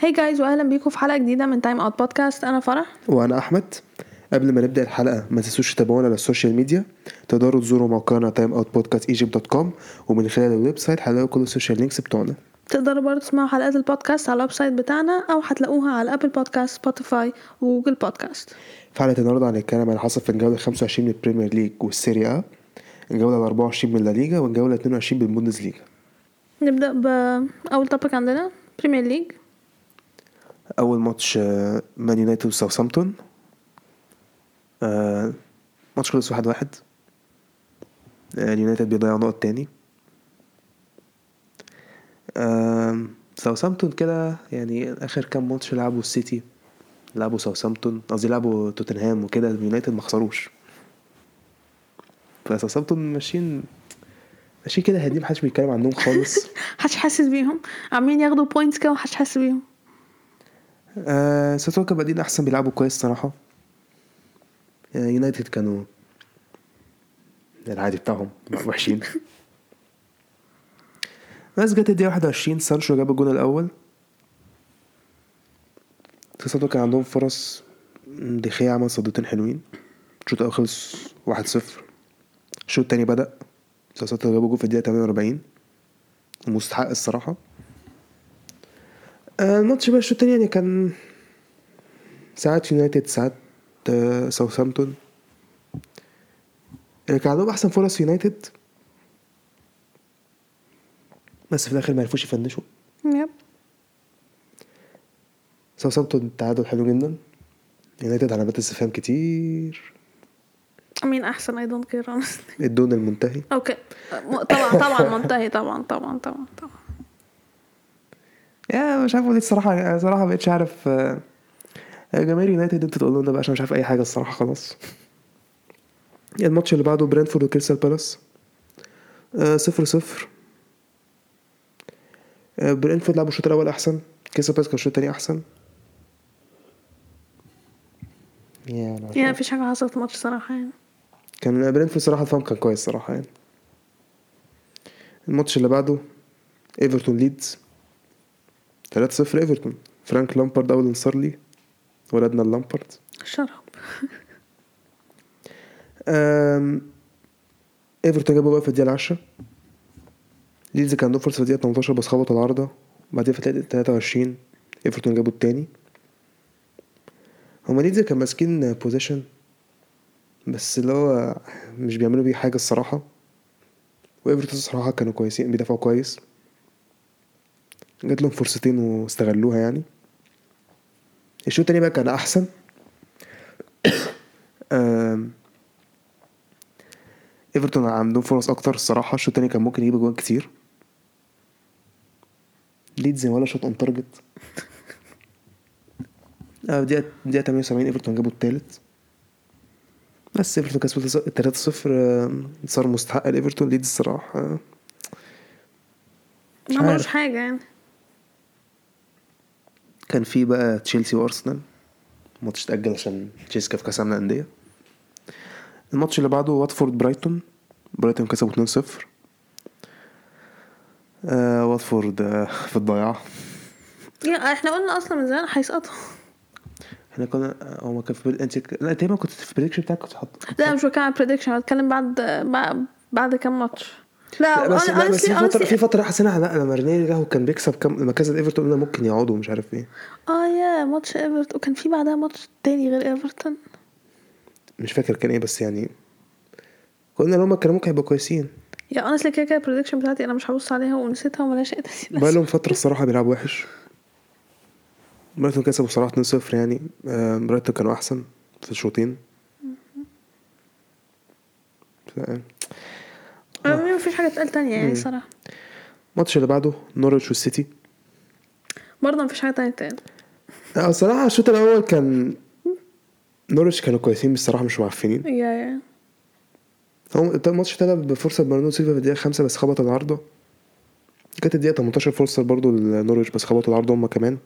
Hi guys واهلا بيكم في حلقة جديدة من Time Out Podcast أنا فرح. وأنا أحمد. قبل ما نبدأ الحلقة ما تنسوش تتابعونا على ال social media. تقدروا تزوروا موقعنا Time Out Podcast Egypt dot com ومن خلال ال website هتلاقوا كل ال social links بتوعنا. تقدروا برضه تسمعوا حلقات البودكاست على ال website بتاعنا أو هتلاقوها على Apple Podcast Spotify و Google Podcast في حلقة النهارده هنتكلم عن اللي حصل في الجولة 25 من ال Premier League وال Serie A الجولة 24 من La Liga والجولة 22 بال Bundesliga نبدأ بأول topic عندنا Premier League أول ماتش آه، مان يونايتد وساوثامبتون آه، ماتش خلص واحد واحد. آه، اليونايتد بيضيع نقط تاني. آه، ساوثامبتون كده يعني آخر كام ماتش لعبوا السيتي لعبوا ساوثامبتون قصدي لعبوا توتنهام وكده اليونايتد ما خسروش. فساوثامبتون ماشيين ماشيين كده هادين محدش بيتكلم عنهم خالص. محدش حاسس بيهم. عمالين ياخدوا points كده ومحدش حاسس بيهم. آه كانوا بادئين أحسن بيلعبوا كويس صراحة. آه يونايتد كانوا العادي بتاعهم وحشين. بس جت الدقيقة 21 سانشو جاب الجون الأول. ساوثامبتون كان عندهم فرص. دي خيا عمل صدتين حلوين. الشوط الأول خلص 1-0 الشوط التاني بدأ. ساوثامبتون جابوا جون في الدقيقة 48 ومستحق الصراحة. الماتش بقى الشوط التاني يعني كان ساعات يونايتد ساعات آه، ساوثهامبتون. اللي كان عندهم أحسن فرص يونايتد. بس في الآخر ما عرفوش يفنشوا. yep. ساوثهامبتون تعادل حلو جدا. يونايتد علامات استفهام كتير. مين أحسن I don't care الدون المنتهي. okay طبعا طبعا منتهي طبعا طبعا طبعا طبعا. yeah مش عارف إيه الصراحة صراحة مبقتش عارف آه، جماهير يونايتد انت تقول ده بقى عشان مش عارف أي حاجة الصراحة خلاص. الماتش اللي بعده برينتفورد وكريستال بالاس آه، صفر صفر. آه، برينتفورد لعبوا الشوط الأول أحسن كريستال بالاس كان الشوط التاني أحسن. yeah يعني. مفيش حاجة حصلت في الماتش صراحة يعني. كان برينتفورد صراحة الفهم كان كويس صراحة يعني. الماتش اللي بعده إيفرتون ليدز. 3-0 إيفرتون. فرانك لامبارد أول انتصار ليه ولدنا اللامبارد شرب. إيفرتون جابوا جول في الدقيقة العاشرة. ليدز كان عندهم فرصة في الدقيقة 18 بس خبطوا العارضة. بعدين في الدقيقة 23 إيفرتون جابوا التاني. هما ليدز كان ماسكين possession بس اللي هو مش بيعملوا بيه حاجة الصراحة. وإيفرتون الصراحة كانوا كويسين بيدافعوا كويس. جات لهم فرصتين واستغلوها يعني. الشوط التاني بقى كان أحسن. أم، إيفرتون عندهم فرص أكتر الصراحة. الشوط التاني كان ممكن يجيب جوان كتير. ليدز ولا shot on target دقيقة دقيقة 78 إيفرتون جابوا التالت. بس إيفرتون كسبوا 3 0 انتصار مستحق لإيفرتون. ليدز الصراحة آه، ما عملوش. حاجة يعني. كان في بقى تشيلسي وأرسنال ماتش اتأجل عشان تشيلسي كان في كأس العالم للأندية. الماتش اللي بعده واتفورد برايتون برايتون كسبوا 2-0 آه واتفورد آه في الضياع. يعني إحنا قلنا أصلا من زمان هيسقطوا. إحنا كنا هو ما كان في انت لا تقريبا كنت في ال prediction بتاعك كنت حاطط لا مش بتكلم عن prediction بتكلم بعد, بعد كام ماتش. لا, لا بس أنا- لا بس في honestly- في فترة حسينا لا لما رانييري له كان بيكسب كام لما كسب إيفرتون قلنا ممكن يقعدوا مش عارف إيه. آه yeah ماتش ايفرتون وكان في بعدها ماتش تاني غير إيفرتون. مش فاكر كان إيه بس يعني قلنا إن هم كانوا ممكن يبقوا كويسين. yeah honestly كده كده ال prediction بتاعتي أنا مش هبص عليها ونسيتها وملاش اي تأثير. بقى لهم فترة الصراحة بيلعبوا وحش. برايتون كسبوا صراحة 2-0 يعني. آه، برايتون كانوا أحسن في الشوطين. ف- آه، مفيش حاجة تقال تانية يعني صراحة. الماتش اللي بعده نورويتش والسيتي. برضه مفيش حاجة تانية تقال. آه، الصراحة الشوط الأول كان نورويتش كانوا كويسين بصراحة مش معفنين. yeah yeah. هو الماتش ابتدى بفرصة برناردو سيلفا في الدقيقة خمسة بس خبط العارضة. كانت الدقيقة 18 فرصة برضو لنورويتش بس خبطوا العارضة هما كمان.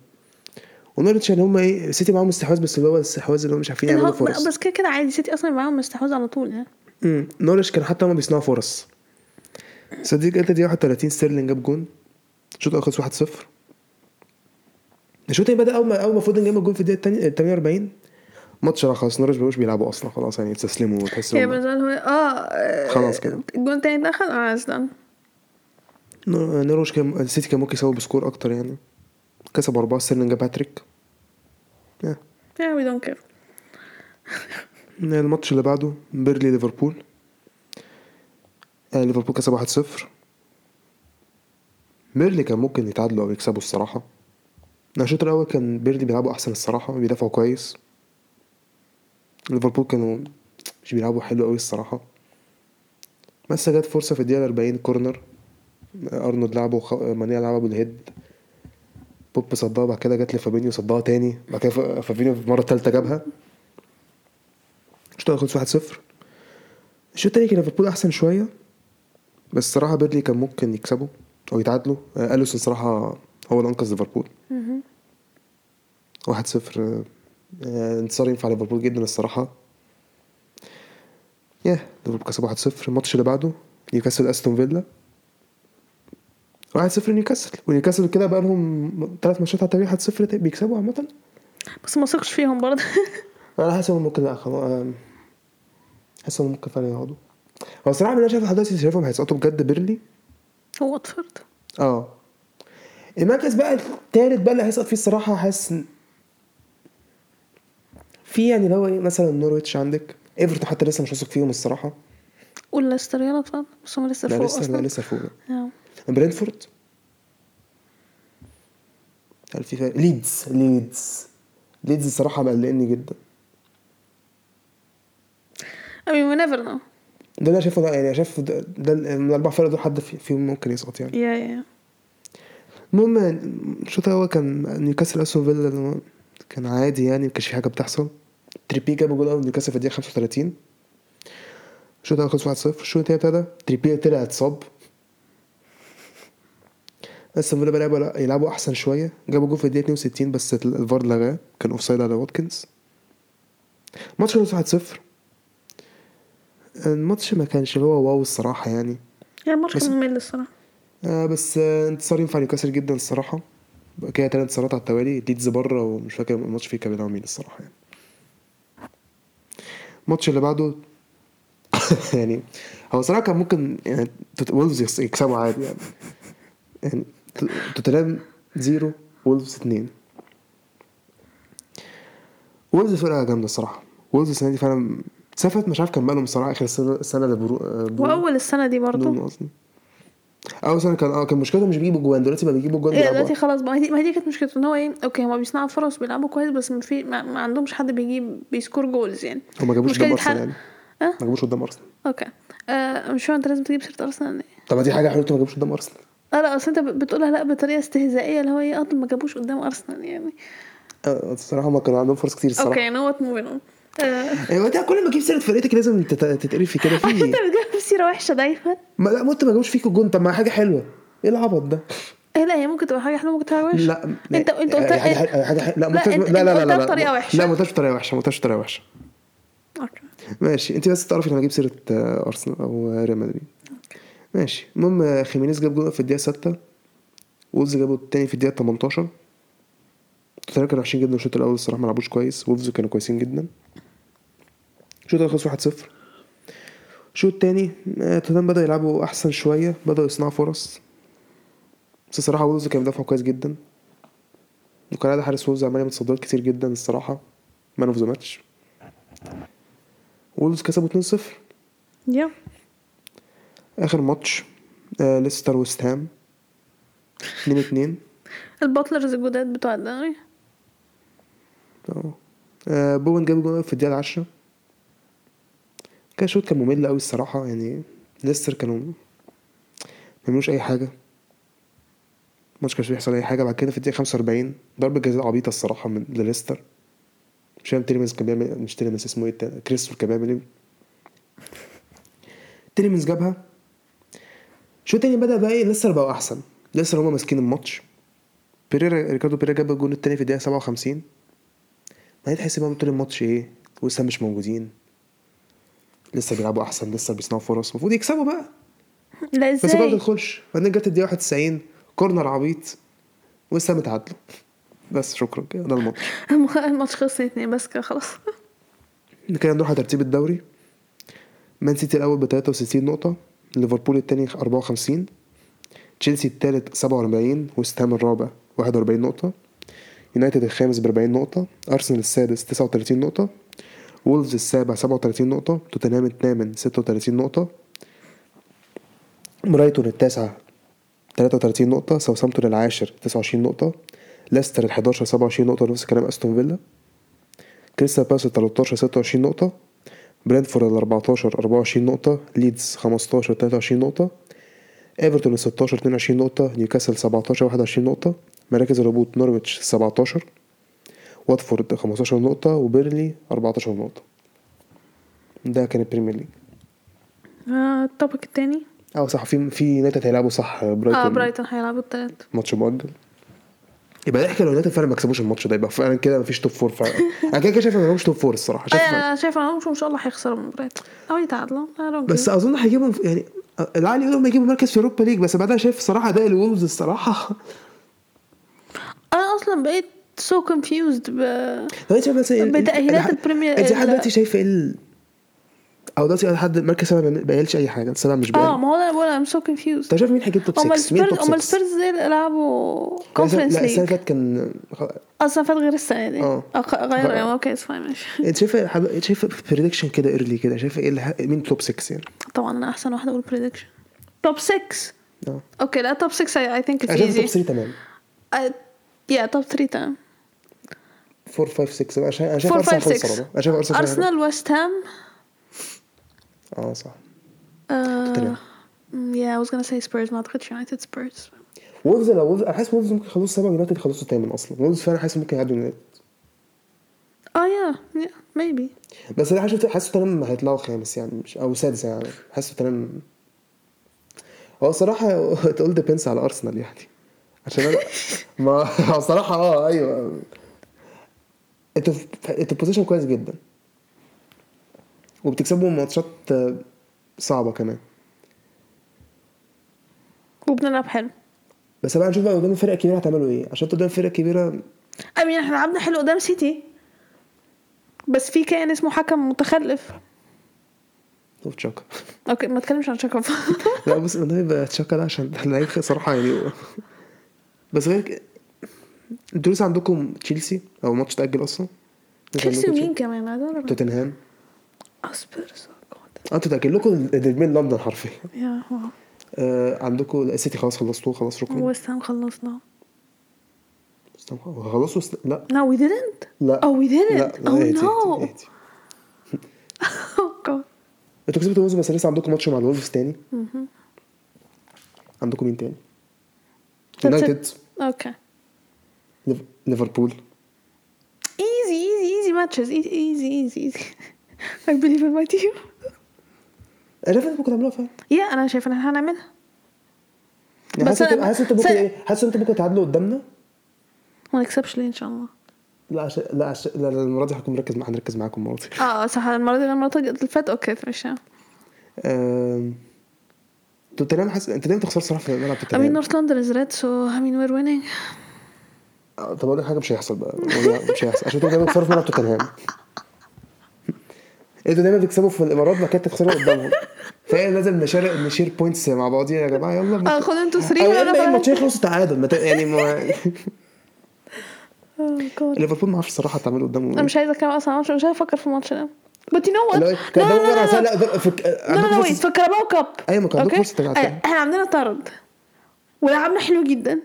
ونورويتش يعني هما إيه السيتي معاهم استحواذ بس اللي هو الاستحواذ اللي هو مش عارفين يعملوا فرص. بس كده كده عادي سيتي أصلا معاهم استحواذ على طول يعني امم نورويتش كان حتى هما بيصنعوا فرص. دقيقة 31 ستيرلينج جاب جون. الشوط الأول خلص 1-0 الشوط التاني بدأ أول ما أول ما فودن جاب الجول في الدقيقة التانية- ال 48 ماتش راح خلاص نورويتش مبقوش بيلعبوا أصلا خلاص يعني استسلموا وتحس له آه خلاص كده. الجون التاني دخل؟ آه نور- نورويتش كان السيتي كان ممكن يكسب ب score أكتر يعني. كسب أربعة ستيرلينج جاب هاتريك. yeah. yeah we don't care. الماتش اللي بعده بيرلي ليفربول. ليفربول كسب 1-0 بيرلي كان ممكن يتعادلوا أو يكسبوا الصراحة. الشوط الأول كان بيرلي بيلعبوا أحسن الصراحة بيدافعوا كويس. ليفربول كانوا مش بيلعبوا حلو قوي الصراحة. بس جت فرصة في الدقيقة 40 corner. أرنولد لعبه وخ... مانيه لعبه بال head بوب صدها بعد كده جت لفابينيو صدها تاني. بعد كده فابينيو في المره الثالثه جابها. الشوط الأول خلص 1-0 الشوط التاني كان ليفربول أحسن شوية. بس الصراحه بيرلي كان ممكن يكسبوا أو يتعادلوا. آه، أليسون صراحة هو اللي أنقذ ليفربول. 1-0 آه، آه، انتصار ينفع ليفربول جدا الصراحة. yeah ليفربول كسب 1-0 الماتش اللي بعده نيوكاسل أستون فيلا. 1-0 نيوكاسل ونيوكاسل كده بقى لهم ثلاث ماتشات على التوالي 1-0 بيكسبوا عامة. بس ما ثقش فيهم برضه. أنا حاسس إنهم ممكن لا حاسس إنهم ممكن فعلا يقعدوا هو الصراحة من اللي أنا شايف لحد دلوقتي شايفهم هيسقطوا بجد بيرلي. هو واتفورد. آه. المركز بقى التالت بقى اللي هيسقط فيه الصراحة حاسس في يعني هو إيه مثلا نورويتش عندك. إيفرتون حتى لسه مش واثق فيهم الصراحة. والليستر يلا طبعا بس هم لسه لا فوق لسه أصلا. لا لسه فوق. آه. برينتفورد. هل في فرق؟ ليدز ليدز. ليدز الصراحة مقلقني جدا. I mean we never know. ده اللي أنا شايفه ده يعني شايف ده, ده من الأربع فرق دول حد في- فيهم ممكن يسقط يعني. yeah yeah المهم الشوط الأول كان نيوكاسل أستون فيلا كان عادي يعني مكانش في حاجة بتحصل. تريبيير جاب جول أول نيوكاسل في الدقيقة 35 الشوط الأول خلص 1-0 الشوط التاني ابتدى تريبيير طلع اتصاب. أستون فيلا بقى يلعبوا- يلعبوا أحسن شوية. جابوا جول في الدقيقة 62 بس الفار لغاه كان offside على واتكنز. الماتش خلص 1-0 الماتش ما كانش اللي هو wow الصراحة يعني. يعني الماتش كان ممل الصراحة. آه بس آه انتصار ينفع نيوكاسل جدا الصراحة. بقى كده تلات انتصارات على التوالي ليدز بره ومش فاكر الماتش فيه كان مين الصراحة يعني. الماتش اللي بعده يعني هو صراحة كان ممكن يعني وولفز يكسبوا عادي يعني. يعني تو- توتنهام zero وولفز اتنين. وولفز فرقة جامدة الصراحة. وولفز السنة دي فعلا سافت مش عارف كان بالهم الصراحة آخر السنة السنة اللي برو... آه، برو... وأول السنة دي برضه أول سنة كان آه كان مشكلتهم مش بيجيبوا جوان دلوقتي بقى بيجيبوا جوان إيه دلوقتي خلاص بقى ما هي دي, ما كانت مشكلته إن هو إيه okay هما بيصنعوا فرص بيلعبوا كويس بس ما في ما, ما عندهمش حد بيجيب بي score goals يعني. هم ما جابوش قدام أرسنال يعني. آه؟ ما جابوش قدام أرسنال. okay. آه مش فاهم أنت لازم تجيب سيرة أرسنال ليه طب ما دي حاجة حلوة ما جابوش قدام أرسنال. آه لا أصل أنت بتقولها لا بطريقة استهزائية اللي هو إيه آه ما جابوش قدام أرسنال يعني. آه، الصراحة ما كانوا عندهم فرص كتير okay الصراحة. know what moving on أيوه انت كل ما تجيب سيرة فرقتك لازم تت- تتقرفي كده انت في بتجيب سيرة وحشة دايما. ما لا انت ما جابوش فيكوا جون طب ما حاجة حلوة. إيه العبط ده؟ إيه لا هي ممكن تبقى حاجة حلوة ممكن تبقى وحشة. لا انت انت قلت حاجة حاجة حاجة لا انت- لا لا انت لا لا لا. ما قلتهاش بطريقة وحشة ما قلتهاش بطريقة وحشة. ماشي. انت بس تعرفي لما أجيب سيرة آه، أرسنال أو ريال مدريد. ماشي. المهم آه، خيمينيز جاب جول في الدقيقة 6 وولفز جابوا التاني في الدقيقة 18 توتنهام كانوا وحشين جدا الشوط الأول الصراحة ما لعبوش كويس. وولفز كانوا كويسين جدا. الشوط الأول خلص 1-0 الشوط التاني آه، توتنهام بدأوا يلعبوا أحسن شوية بدأوا يصنعوا فرص. بس الصراحة وولفز كانوا بيدافعوا كويس جدا. وكان عادي حارس وولفز عمال يعمل تصديات كتير جدا الصراحة. man of the match وولفز كسبوا 2-0 yeah. آخر ماتش آه ليستر ويست هام. 2 2 ال bottlers الجداد بتوع الدوري. آه آه، بوين جاب جول في الدقيقة العاشرة. كان شوط كان ممل قوي الصراحة يعني ليستر كانوا ما بيعملوش أي حاجة. الماتش كانش بيحصل أي حاجة بعد كده في الدقيقة 45 ضربة جزاء عبيطة الصراحة من لليستر مش فاهم تيليمنز كان بيعمل مش تيليمنز اسمه إيه؟ كريسويل كان بيعمل إيه؟ تيليمنز جابها. شوط تاني بدأ بقى إيه؟ ليستر بقوا أحسن. ليستر هما ماسكين الماتش. بيريرا ريكاردو بيريرا جاب الجون التاني في الدقيقة 57 ما تحس بقى طول الماتش إيه؟ وسام مش موجودين. لسه بيلعبوا أحسن لسه بيصنعوا فرص. المفروض يكسبوا بقى. لا بس الجول ما إزاي تدخلش بعدين جت الدقيقة 91 corner عبيط ويست هام اتعادلوا. بس شكرا كده. ده الماتش. الماتش خلص اتنين بس كده خلاص. كده نروح على ترتيب الدوري. مان سيتي الأول ب 63 نقطة. ليفربول الثاني 54 تشيلسي الثالث 47 وست هام الرابع 41 نقطة. يونايتد الخامس ب 40 نقطة. أرسنال السادس 39 نقطة. وولفز السابع 37 نقطة توتنهام الثامن 36 نقطة برايتون التاسع 33 نقطة ساوثهامبتون العاشر 29 نقطة ليستر ال 11 27 نقطة نفس كلام أستون فيلا كريستال بالاس ال 13 26 نقطة برينتفورد ال 14 24 نقطة ليدز 15 23 نقطة إيفرتون ال 16 22 نقطة نيوكاسل 17 21 نقطة مراكز الهبوط نورويتش 17 واتفورد 15 نقطة وبيرنلي 14 نقطة. ده كان البريمير ليج آه، ال topic التاني؟ آه صح في في يونايتد هيلعبوا صح برايتون آه برايتون. هيلعبوا التلات ماتش مؤجل. يبقى إحنا لو يونايتد فعلا ما كسبوش الماتش ده يبقى فعلا كده مفيش top four فعلا. أنا كده كده شايف إن ملهمش top four الصراحة. شايف أنا شايفه انهم إن شاء الله هيخسروا من برايتون. أو يتعادلوا بس. أظن هيجيبهم يعني العقل يقول لهم هيجيبوا مركز في أوروبا ليج بس بعدها شايف الصراحه اداء الولفز الصراحة. أنا أصلا بقيت so confused ب بتأهيلات الح- البريمير- انت لحد دلوقتي شايفة إيه أو دلوقتي لحد مركز سبعه ما بيقالش أي حاجة السبعه مش آه باين ما هو أنا بقول I'm so confused انت شايف مين هيجيب top 6 أمال مين السبيرز top أمال 6 السبيرز زي اللي لعبوا لا كونفرنس السنة اللي فاتت كان أصلا فات غير السنة دي. آه. آه غير. يعني okay it's fine ماشي. انت شايفة حب- شايفة prediction كده early كده شايفة إيه مين top 6 يعني؟ طبعا أنا أحسن واحدة أقول prediction top 6 آه. okay لا top 6 I think it's شايف top easy 3 تمام. yeah top 3 تمام. 4 5 6 أنا شايف أنا شايف 4 ارسنال 5 خلص رابع أنا شايف أرسنال أرسنال ويست هام. آه صح. آه،. yeah I was gonna say Spurs ما اعتقدش يونايتد سبيرز وولفز لو وولفز أنا حاسس وولفز ممكن يخلصوا سبعة يونايتد يخلصوا ثامن أصلا. وولفز فعلا حاسس ممكن يعدوا يونايتد. آه yeah yeah maybe بس أنا حاسس حاسس توتنهام هيطلعوا خامس يعني مش أو سادس يعني. حاسس توتنهام هو الصراحه تقول depends على أرسنال يعني. عشان أنا ما الصراحه آه أيوه. أنتوا في- أنتوا position كويس جدا. وبتكسبوا ماتشات آه، صعبة كمان. وبنلعب حلو. بس بقى نشوف بقى قدام الفرق الكبيرة هتعملوا إيه. عشان قدام الفرق الكبيره mean إحنا لعبنا حلو قدام سيتي بس في كائن اسمه حكم متخلف. شوف تشاكا. okay ما تكلمش عن تشاكا لا بص ده يبقى تشاكا ده عشان اللعيب صراحة يعني. بس غير أنتوا لسه عندكم تشيلسي؟ أو ماتش تأجل أصلا؟ تشيلسي ومين كمان. توتنهام. oh God. آه أنتوا تأجل لكم الدربين لندن حرفيا. yeah آه عندكم السيتي خلاص خلصتوه خلاص شكرا. ويست هام خلصنا. استنى، خلصوا س- لا. No we didn't. لا. Oh we didn't. لا لا Oh اهدي، no. اهدي، اهدي. Oh God. أنتوا كسبتوا وولفز بس لسه عندكم ماتش مع الولفز تاني. عندكم مين تاني؟ يونايتد okay ليفربول easy easy easy matches. Easy easy easy easy. I believe in my team. أنا شايف أنتوا ممكن تعملوها فعلا yeah أنا شايفه إن إحنا هنعملها. يعني بس أنا- حاسس أنتوا ممكن إيه حاسس أنتوا ممكن تعادلوا قدامنا؟ ما نكسبش ليه إن شاء الله؟ لا عشان لا عشان لا لا، المرة دي هكون مركز مع هنركز معاكم المرة دي. آه صح المرة دي المرة اللي فاتت okay ماشي توتنهام حاسس انت دايما بتخسر صراحة في ملعب I mean توتنهام North London is red so I mean we're winning. طب أقول لك حاجة مش هيحصل بقى. مش هيحصل. عشان أنتوا دايما بتخسروا في ملعب توتنهام. أنتوا دايما بتكسبوا في الامارات بعد كده تخسروا قدامهم. فهي لازم ن share ن share points مع بعض يا جماعة. يلا آه خد أنتوا 3 أو وأنا خلاص. الماتشين يخلصوا تعادل يعني ما God. ليفربول ما أعرفش الصراحة تعملوا قدامهم. أنا إيه مش عايزة أتكلم أصلا الماتش مش عايزة أفكر في الماتش ده. كان no قدامهم no لا لا لا لا لا ويت في الكاراباو كاب أيوة، ما كان عندكم. أيوة، إحنا عندنا طرد. ولعبنا حلو جدا.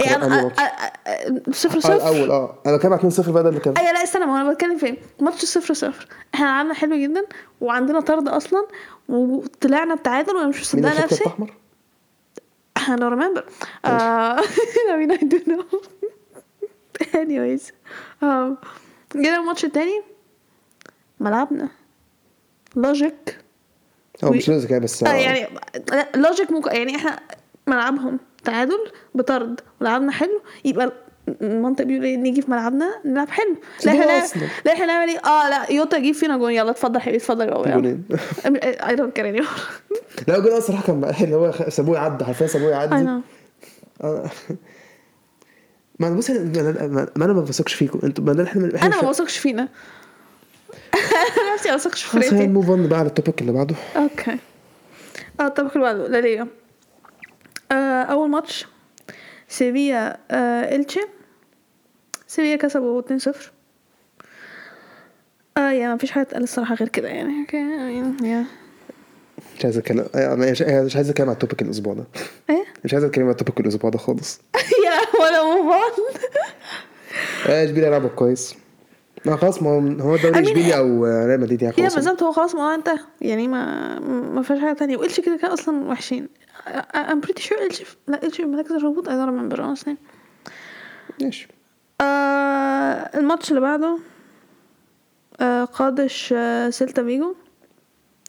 يعني أ- صفر صفر. الأول آه. أنا بتكلم على 2-0 بقى ده اللي كان. أيوه لا استنى ما أنا بتكلم فين ماتش صفر صفر. إحنا لعبنا حلو جدا وعندنا طرد أصلا وطلعنا بتعادل وأنا مش مصدقة نفسي. أحمر؟ I don't remember. Uh, I mean, I don't know. Anyways. Um, جينا الماتش التاني. ملعبنا logic هو مش لازم كده بس آه آه. يعني logic ممكن يعني إحنا ملعبهم تعادل بطرد. ولعبنا حلو يبقى المنطق بيقول إيه؟ نيجي في ملعبنا نلعب حلو. لا إحنا نعمل-. لا إحنا نعمل إيه؟ آه لا يوتا يجيب فينا جون يلا اتفضل حبيبي اتفضل يلا. جونين. I don't care anymore. لا الجول ده الصراحه كان اللي هو سابوه يعدي حرفيا سابوه know. آه. ما أنا بص ما أنا ما بثقش فيكم أنتوا ما إحنا أنا ما بثقش فينا. أنا نفسي ما بثقش في خلاص move on بقى على ال topic اللي بعده. okay آه ال topic اللي بعده لا ليجا. آه أول ماتش. سيفيا آه إلتشي. سيفيا كسبوا 2-0 آه yeah ما فيش حاجة تقال الصراحة غير كده يعني. okay I mean, yeah. مش عايز أتكلم آه، مش مش عايز أتكلم على ال topic الأسبوع ده. إيه؟ مش عايز أتكلم على ال topic الأسبوع ده خالص. yeah يلا move آه، إشبيليا لعبوا كويس. ما خلاص ما هو- هو I دوري mean- إشبيليا أو آه، ريال مدريد يعني yeah خلاص. بالظبط هو خلاص الموضوع انتهى. يعني ما ما فيهاش حاجة تانية. وإلتشي كده كده أصلا وحشين. I'm pretty sure التشي لا المراكز مش موجود I don't remember honestly ماشي. آه الماتش اللي بعده آه قادش آه سيلتا فيجو.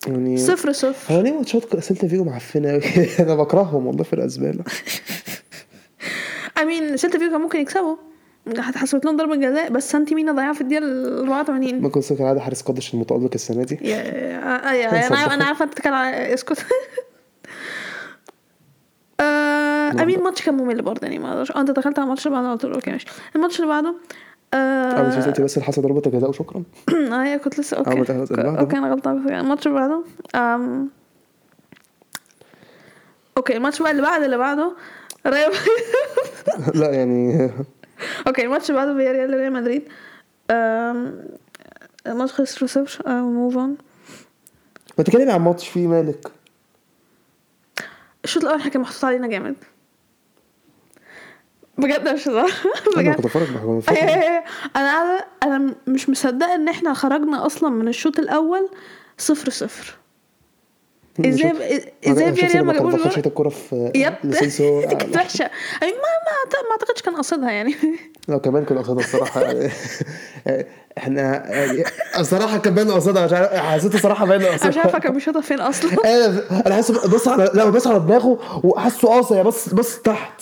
يعني صفر صفر. هو ليه ماتشات سيلتا فيجو معفنة قوي أنا بكرههم والله في الازباله I mean سيلتا فيجو كان ممكن يكسبوا. اتحسبت لهم ضربة جزاء بس سانتي مينا ضيعها في الدقيقة ال 84 ممكن سيلتا عادة حارس قادش المتألق السنة دي. yeah أنا أنا عارفة أنت بتتكلم على إسكت. I mean الماتش كان ممل برضه يعني ما أقدرش آه، أنت دخلت على الماتش اللي بعده قلت له okay ماشي. الماتش اللي بعده آه مش آه أنت بس الحصى ضربة جزاء وشكرا آه هي كنت لسه آه، okay. Okay أنا غلطانة في الماتش اللي بعده okay الماتش بقى اللي بعد اللي بعده ريال لا يعني okay الماتش اللي بعده فياريال ريال مدريد الماتش خلص 0 move on ما تكلمي عن ماتش فيه مالك. الشوط الأول كان محطوط علينا جامد. بجد مش هزار. أنا بجد. كنت اتفرج معاكم أي- أي- أي. أنا قاعدة- أنا مش مصدقة إن إحنا خرجنا أصلا من الشوط الأول صفر صفر. إزاي إزاي في ريال ما جابوش جول الكوره في يب. كانت وحشة. يعني ما ما ما أعتقدش كان قصدها يعني. لو كمان كان قصدها الصراحة. يعني إحنا يعني الصراحة كان باين قصدها مش عارف حسيت الصراحة باين أنا مش قصدها عارفة كان بيشوطها فين أصلا. أنا حاسس بص على لا بص على دماغه وحاسه قاصر بص بص تحت.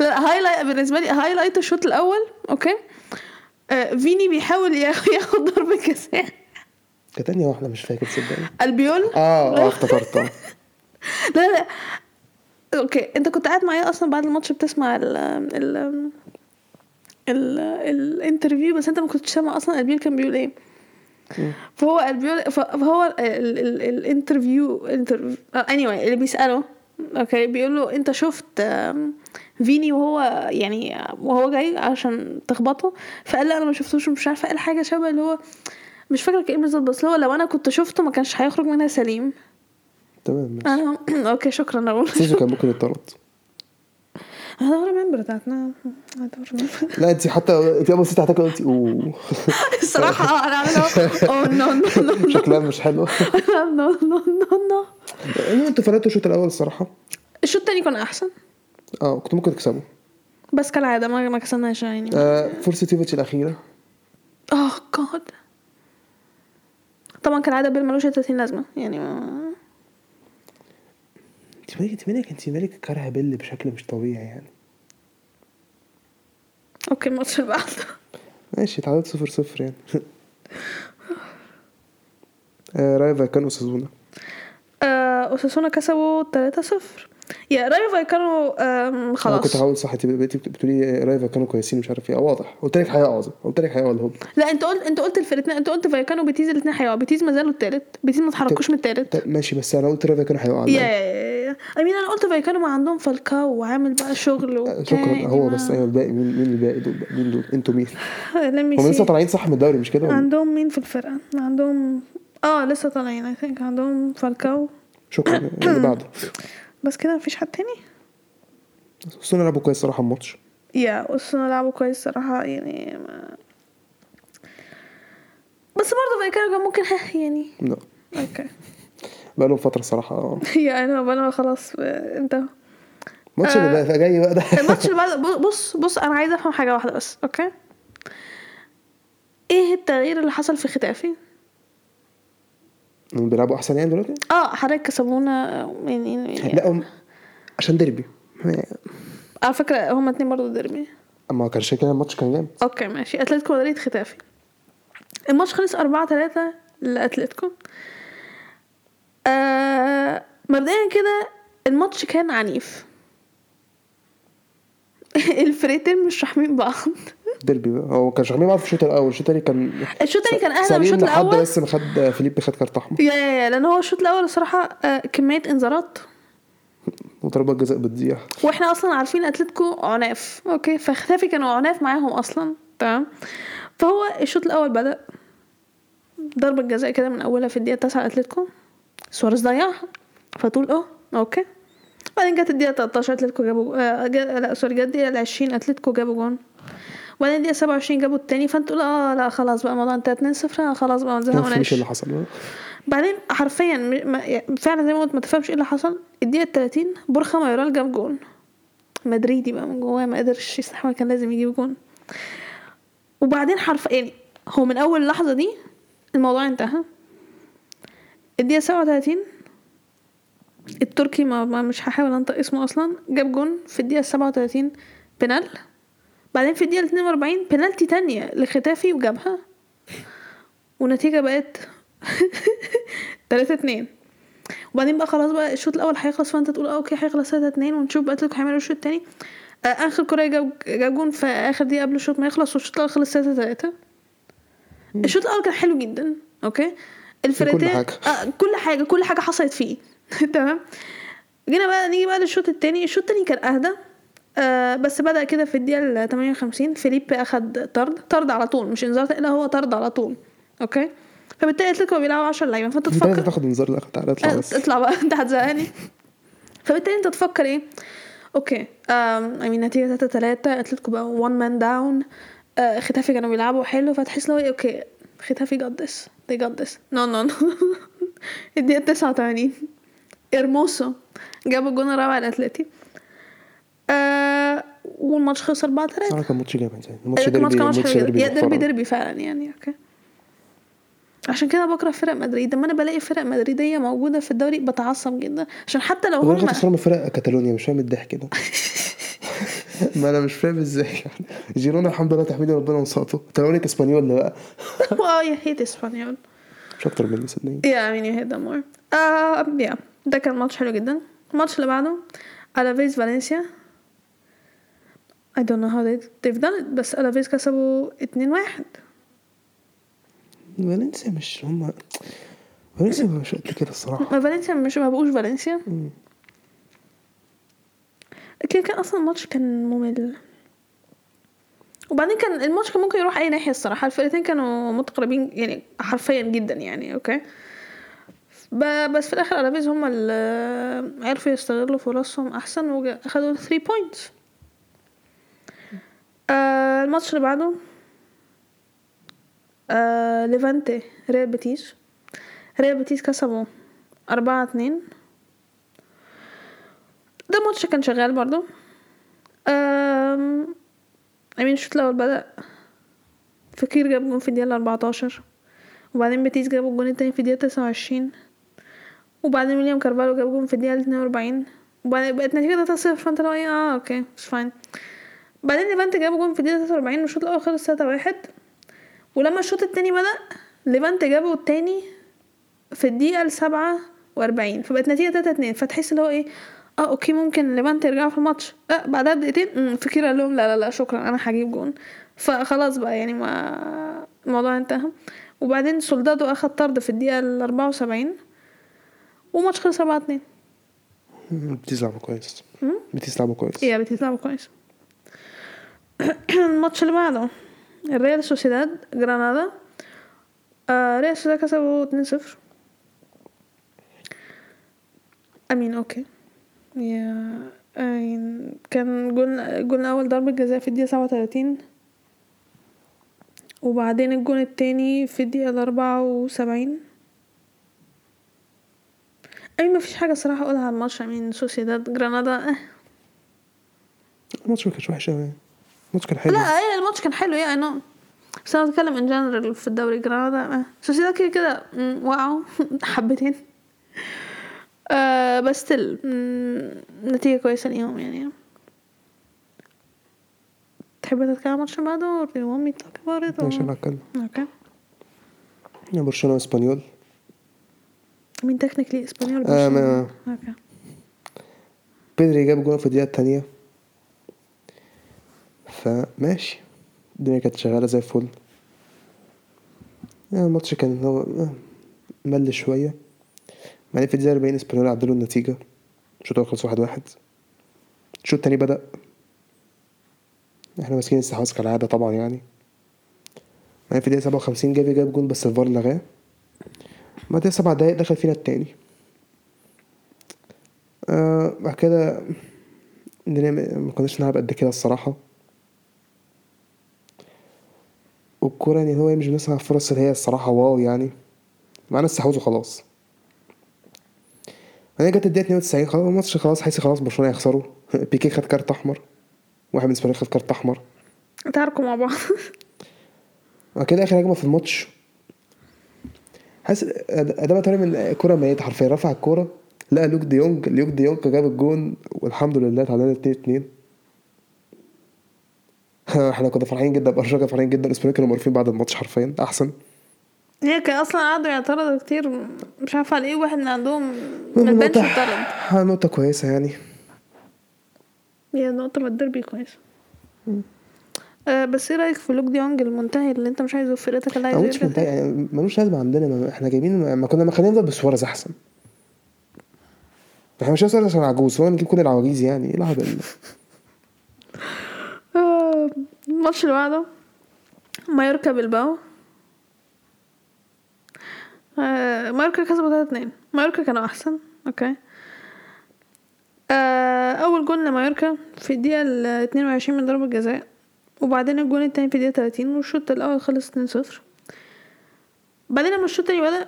لا highlight بالنسبة لي highlight الشوط الأول okay؟ آه، فيني بيحاول ياخ- ياخد ضربة جزاء. كانت تانية واحدة مش فاكر تصدقني البيول؟ آه آه افتكرت لا لا. okay أنت كنت قاعد معايا أصلا بعد الماتش بتسمع ال ال ال ال interview بس أنت ما كنتش سامع أصلا البيول كان بيقول إيه. فهو البيول فهو ال- ال- ال interview interview any anyway اللي بيسأله okay بيقول له انت شفت فيني وهو يعني وهو جاي عشان تخبطه؟ فقال لا أنا ما شفتوش مش عارفة قال حاجة شبه اللي هو مش فاكرة كان إيه بالظبط بس هو لو أنا كنت شفته ما كانش هيخرج منها سليم. تمام ماشي. okay شكرا أقول سيزو كان ممكن يطرد I don't remember بتاعتنا. I don't remember. لا انت حتى انت أول ست هتاكل قلتي oh. الصراحه آه أنا عامله oh no no no شكلها مش حلو. no no no no أنتوا فرقتوا الشوط الأول الصراحة. الشوط التاني كان أحسن. آه كنتوا ممكن تكسبوا. بس كالعادة ما ما كسبناش يعني. آه فرصه يوفيتش الأخيرة. oh God طبعا كالعادة بيل ملوش أي 30 لازمة يعني ما... انت مالك انت مالك مالك كاره بيل بشكل مش طبيعي يعني. okay الماتش اللي بعده. ماشي اتعادلت صفر صفر يعني. آه رايو فايكانو أوساسونا آه، اوساسونا كسبوا 3-0 yeah رايو فايكانو آم، أنا خلاص. كنت هقول صح انت بقيتي بتقولي رايو فايكانو كويسين مش عارف إيه. آه واضح. قلت لك هيقعوا قلت لك هيقعوا الهبل لا انت قلت انت قلت الفرقتين انت قلت فايكانو وبيتيس الاثنين هيقعوا بيتيس ما زالوا الثالث بيتيس ما اتحركوش من الثالث ماشي بس أنا قلت رايو فايكانو هيقعوا yeah. I mean أنا قلت فايكانو ما عندهم فالكاو وعامل بقى شغل آه، شكرا. هو بس أيوه الباقي مين مين الباقي؟ دول بقى؟ مين دول؟ أنتوا مين؟ هم لسه. طالعين صح من الدوري مش كده؟ عندهم مين في الفرقة؟ عندهم آه لسه طالعين I think عندهم فالكاو. شكرا. اللي بعده. بس كده مفيش حد تاني؟ بس أنا لعبوا كويس صراحة الماتش. yeah اوساسونا لعبوا كويس صراحة يعني ما... بس برضه فايكانو كان ممكن ها يعني. لا. okay بقى لهم فترة صراحة. آه. yeah أنا أنا خلاص آه، انت. الماتش اللي بقى جاي بقى ده. الماتش اللي بعد بص بص أنا عايزة أفهم حاجة واحدة بس okay؟ إيه التغيير اللي حصل في ختافي؟ هم بيلعبوا أحسن يعني دلوقتي؟ آه حضرتك كسبونا آه، يعني, يعني لا هم عشان ديربي. على فكرة هما اتنين برضه ديربي. أما كان شكل الماتش كان جامد. okay ماشي. أتلتيكو مدريد ختافي. الماتش خلص أربعة تلاتة لأتلتيكو. آه مبدئيا كده الماتش كان عنيف. الفرقتين مش رحمين بعض. ديربي بقى. هو كان شغالين بعض في الشوط الأول. الشوط الثاني كان الشوط التاني كان اهدى من الشوط لحد الأول. بس ما خد فيليب خد كارت أحمر. yeah yeah yeah لأن هو الشوط الأول الصراحة آه، كمية انذارات. وضربات جزاء بتضيع. وإحنا أصلا عارفين أتلتيكو عناف. okay فختافي كانوا عناف معاهم أصلا. تمام. فهو الشوط الأول بدأ. ضربة جزاء كده من أولها في الدقيقة 9 اتلتيكو سواريز ضيعها فتقول آه okay. بعدين جت الدقيقة 13 اتلتيكو جابوا آه. لا sorry جت الدقيقة 20 اتلتيكو جابوا جون. وبعدين الدقيقة 27 جابوا التاني فأنت تقول آه لا خلاص بقى الموضوع انتهى 2 0 خلاص بقى ما تفهمش اللي حصل بقى. بعدين حرفيا يعني فعلا زي ما قلت ما تفهمش إيه اللي حصل. الدقيقة 30 بورخا مايورال جاب جون. مدريدي بقى من جواه ما قدرش يستحمل كان لازم يجيب جون. وبعدين حرف يعني هو من أول اللحظه دي الموضوع انتهى. الدقيقة 37 التركي ما, ما مش هحاول أنطق اسمه أصلا. جاب جون في الدقيقة 37 بنال. بعدين في الدقيقة 42 بنالتي تانية لختافي وجابها. والنتيجه بقت 3 2 وبعدين بقى خلاص بقى الشوط الأول هيخلص فأنت تقول آه okay هيخلص 3 2 ونشوف بقى اتلتيكو هيعملوا الشوط التاني. آه آخر كورة جاب جاب جون في آخر دقيقة قبل الشوط ما يخلص والشوط الأول خلص 3 3 الشوط الأول كان حلو جدا okay؟ الفرقتين حاجة. آه كل حاجة كل حاجة حصلت فيه. تمام؟ جينا بقى نيجي بقى للشوط التاني. الشوط التاني كان أهدى آه بس بدأ كده في الدقيقة ال 58 فيليب أخد طرد طرد على طول مش إنذار لا هو طرد على طول. okay؟ فبالتالي أتلتيكو بيلعبوا 10 لعيبة. فأنت أنت تفكر تاخد انذار لا تعالى اطلع بس اطلع بقى. أنت هتزهقني. فبالتالي أنت تفكر إيه؟ okay um I mean نتيجة 3 3 أتلتيكو بقى 1 man down ختافي كانوا بيلعبوا حلو فتحس لو إيه okay got this they got this no no no الدقيقه 89 إرموسو. جاب الجون الرابع الاتلتي آه والماتش خلص 4 3 صراحة كان ماتش جامد يعني. ماتش الماتش ديربي كان ماتش ماتش حلو. ديربي يا ديربي محترم. ديربي فعلا يعني okay. عشان كده بكره فرق مدريد. لما أنا بلاقي فرق مدريدية موجودة في الدوري بتعصب جدا. عشان حتى لو هم خسران من فرق كاتالونيا مش فاهم الضحك ده. ما أنا مش فاهم إزاي يعني. جيرونا الحمد لله تحميد ربنا وساطه تلاقوني إسبانيول بقى آه يا هيت إسبانيول. مش أكتر مني صدقني. يا مين يو هيت مور يا ده كان ماتش حلو جدا. الماتش اللي بعده ألافيز فالنسيا. I don't know how they, they've done it بس ألافيز كسبوا 2-1 فالنسيا مش هم فالنسيا مش قد كده الصراحة. ما فالنسيا مش ما بقوش فالنسيا. كده كان أصلا الماتش كان ممل. وبعدين كان الماتش كان ممكن يروح أي ناحية الصراحة. الفرقتين كانوا متقربين يعني حرفيا جدا يعني okay؟ بس في الآخر ألافيز هم اللي عرفوا يستغلوا فرصهم أحسن وأخدوا 3 points آه الماتش اللي بعده آه ليفانتي ريال بيتيس. ريال بيتيس كسبوا أربعة اتنين. ده ماتش كان شغال برضو. um... I mean الشوط الأول بدأ. فكير جاب جون في الدقيقة أربعتاشر وبعدين بيتيس جابوا الجون التاني في الدقيقة تسعة وعشرين. وبعدين ويليام كارفالو جاب جون في الدقيقة اتنين وأربعين. وبعدين بقت نتيجة تلاتة صفر فانت لو إيه؟ آه okay مش fine بعدين ليفانتي جابوا جون في الدقيقة تلاتة وأربعين والشوط الأول خلص تلاتة واحد. ولما الشوط التاني بدأ ليفانتي جابوا التاني في الدقيقة السبعة وأربعين. فبقت نتيجة تلاتة اتنين. فتحس اللي هو إيه؟ آه okay ممكن ليفانتي يرجعوا في الماتش. آه بعدها بدقيقتين؟ امم فكير قال لهم لا لا لا شكرا أنا هجيب جون. فخلاص بقى يعني ما الموضوع انتهى. وبعدين سولدادو أخد طرد في الدقيقة الأربعة وسبعين وماتش خلص أربعة اتنين. بتلعبوا كويس. بتلعبوا كويس. إيه بتلعبوا كويس. الماتش اللي بعده الريال سوسيداد جرانادا. آه ريال سوسيداد كسبوا 2 0 I mean okay. yeah كان جول جول الأول ضربة جزاء في الدقيقة 37 وبعدين الجون التاني في الدقيقة الأربعة وسبعين. I mean مفيش حاجة صراحة أقولها على الماتش I mean سوسيداد جرانادا آه. الماتش ما كانش وحش قوي الماتش كان حلو. لا إيه الماتش كان حلو you know بس أنا بتكلم in general في الدوري جرانادا آه. سوسيداد كده كده وقعوا حبتين. آه بس still نتيجة كويسة ليهم يعني. تحب تتكلم عن الماتش اللي بعده؟ or do you want me to talk about it or- اتكلم okay. yeah برشلونة واسبانيول I mean technically إسبانيول؟ آه، برشلونة؟ okay. بيدري جاب جول في الدقيقة الثانية فماشي. الدنيا كانت شغالة زي الفل. يعني الماتش كان هو آه، ممل شوية. بعدين في الدقيقة 40 إسبانيول عدلوا النتيجة. الشوط الأول خلص واحد واحد. الشوط التاني بدأ. إحنا ماسكين الاستحواذ كالعادة طبعا يعني. بعدين في الدقيقة 57 جافي جاب جون بس الفار لغاه. بعدين سبع دقايق دخل فينا التاني. آه بعد كده الدنيا ما كناش نلعب قد كده الصراحة. والكورة يعني هو مش بنسمع الفرص اللي هي الصراحة واو يعني. معانا استحواذ وخلاص. بعدين جت الدقيقة 92 خلاص الماتش خلاص حاسس خلاص برشلونة هيخسروا. بيكي خد كارت أحمر. واحد من اسبانيول خد كارت أحمر. اتعاركوا مع بعض. كده آخر هجمة في الماتش. حاسس أداما تاني من كورة ميتة حرفيا رفع الكورة لقى لوك دي يونج لوك دي يونج جاب الجون والحمد لله اتعادلنا 2 2 إحنا كنا فرحانين جدا برشلونة كانوا فرحانين جدا اسبانيول كانوا مقرفين بعد الماتش حرفيا أحسن. هي كان أصلا قعدوا يعترضوا كتير. مش عارفة على إيه واحد من عندهم من ال bench نقطة اتطرد نقطة كويسة يعني. هي نقطة من الديربي كويسة آه بس إيه رأيك في لوك ديونج المنتهي اللي أنت مش عايزه في فرقتك اللي عايزة مش تاني؟ يعني ملوش لازمة عندنا. ما إحنا جايبين ما كنا ما خلينا نفضل بسوارز أحسن. إحنا مش سوارز عشان عجوز هو نجيب كل العواجيز يعني. إيه الهبل ده؟ آه، الماتش اللي بعده. مايوركا بلباو آه مايوركا كسبوا 3 2 مايوركا كانوا أحسن. أوكي. آه أول جول لمايوركا في الدقيقة ال 22 من ضربة جزاء وبعدين الجول التاني في الدقيقة 30 والشوط الأول خلص 2 0 بعدين لما الشوط التاني بدأ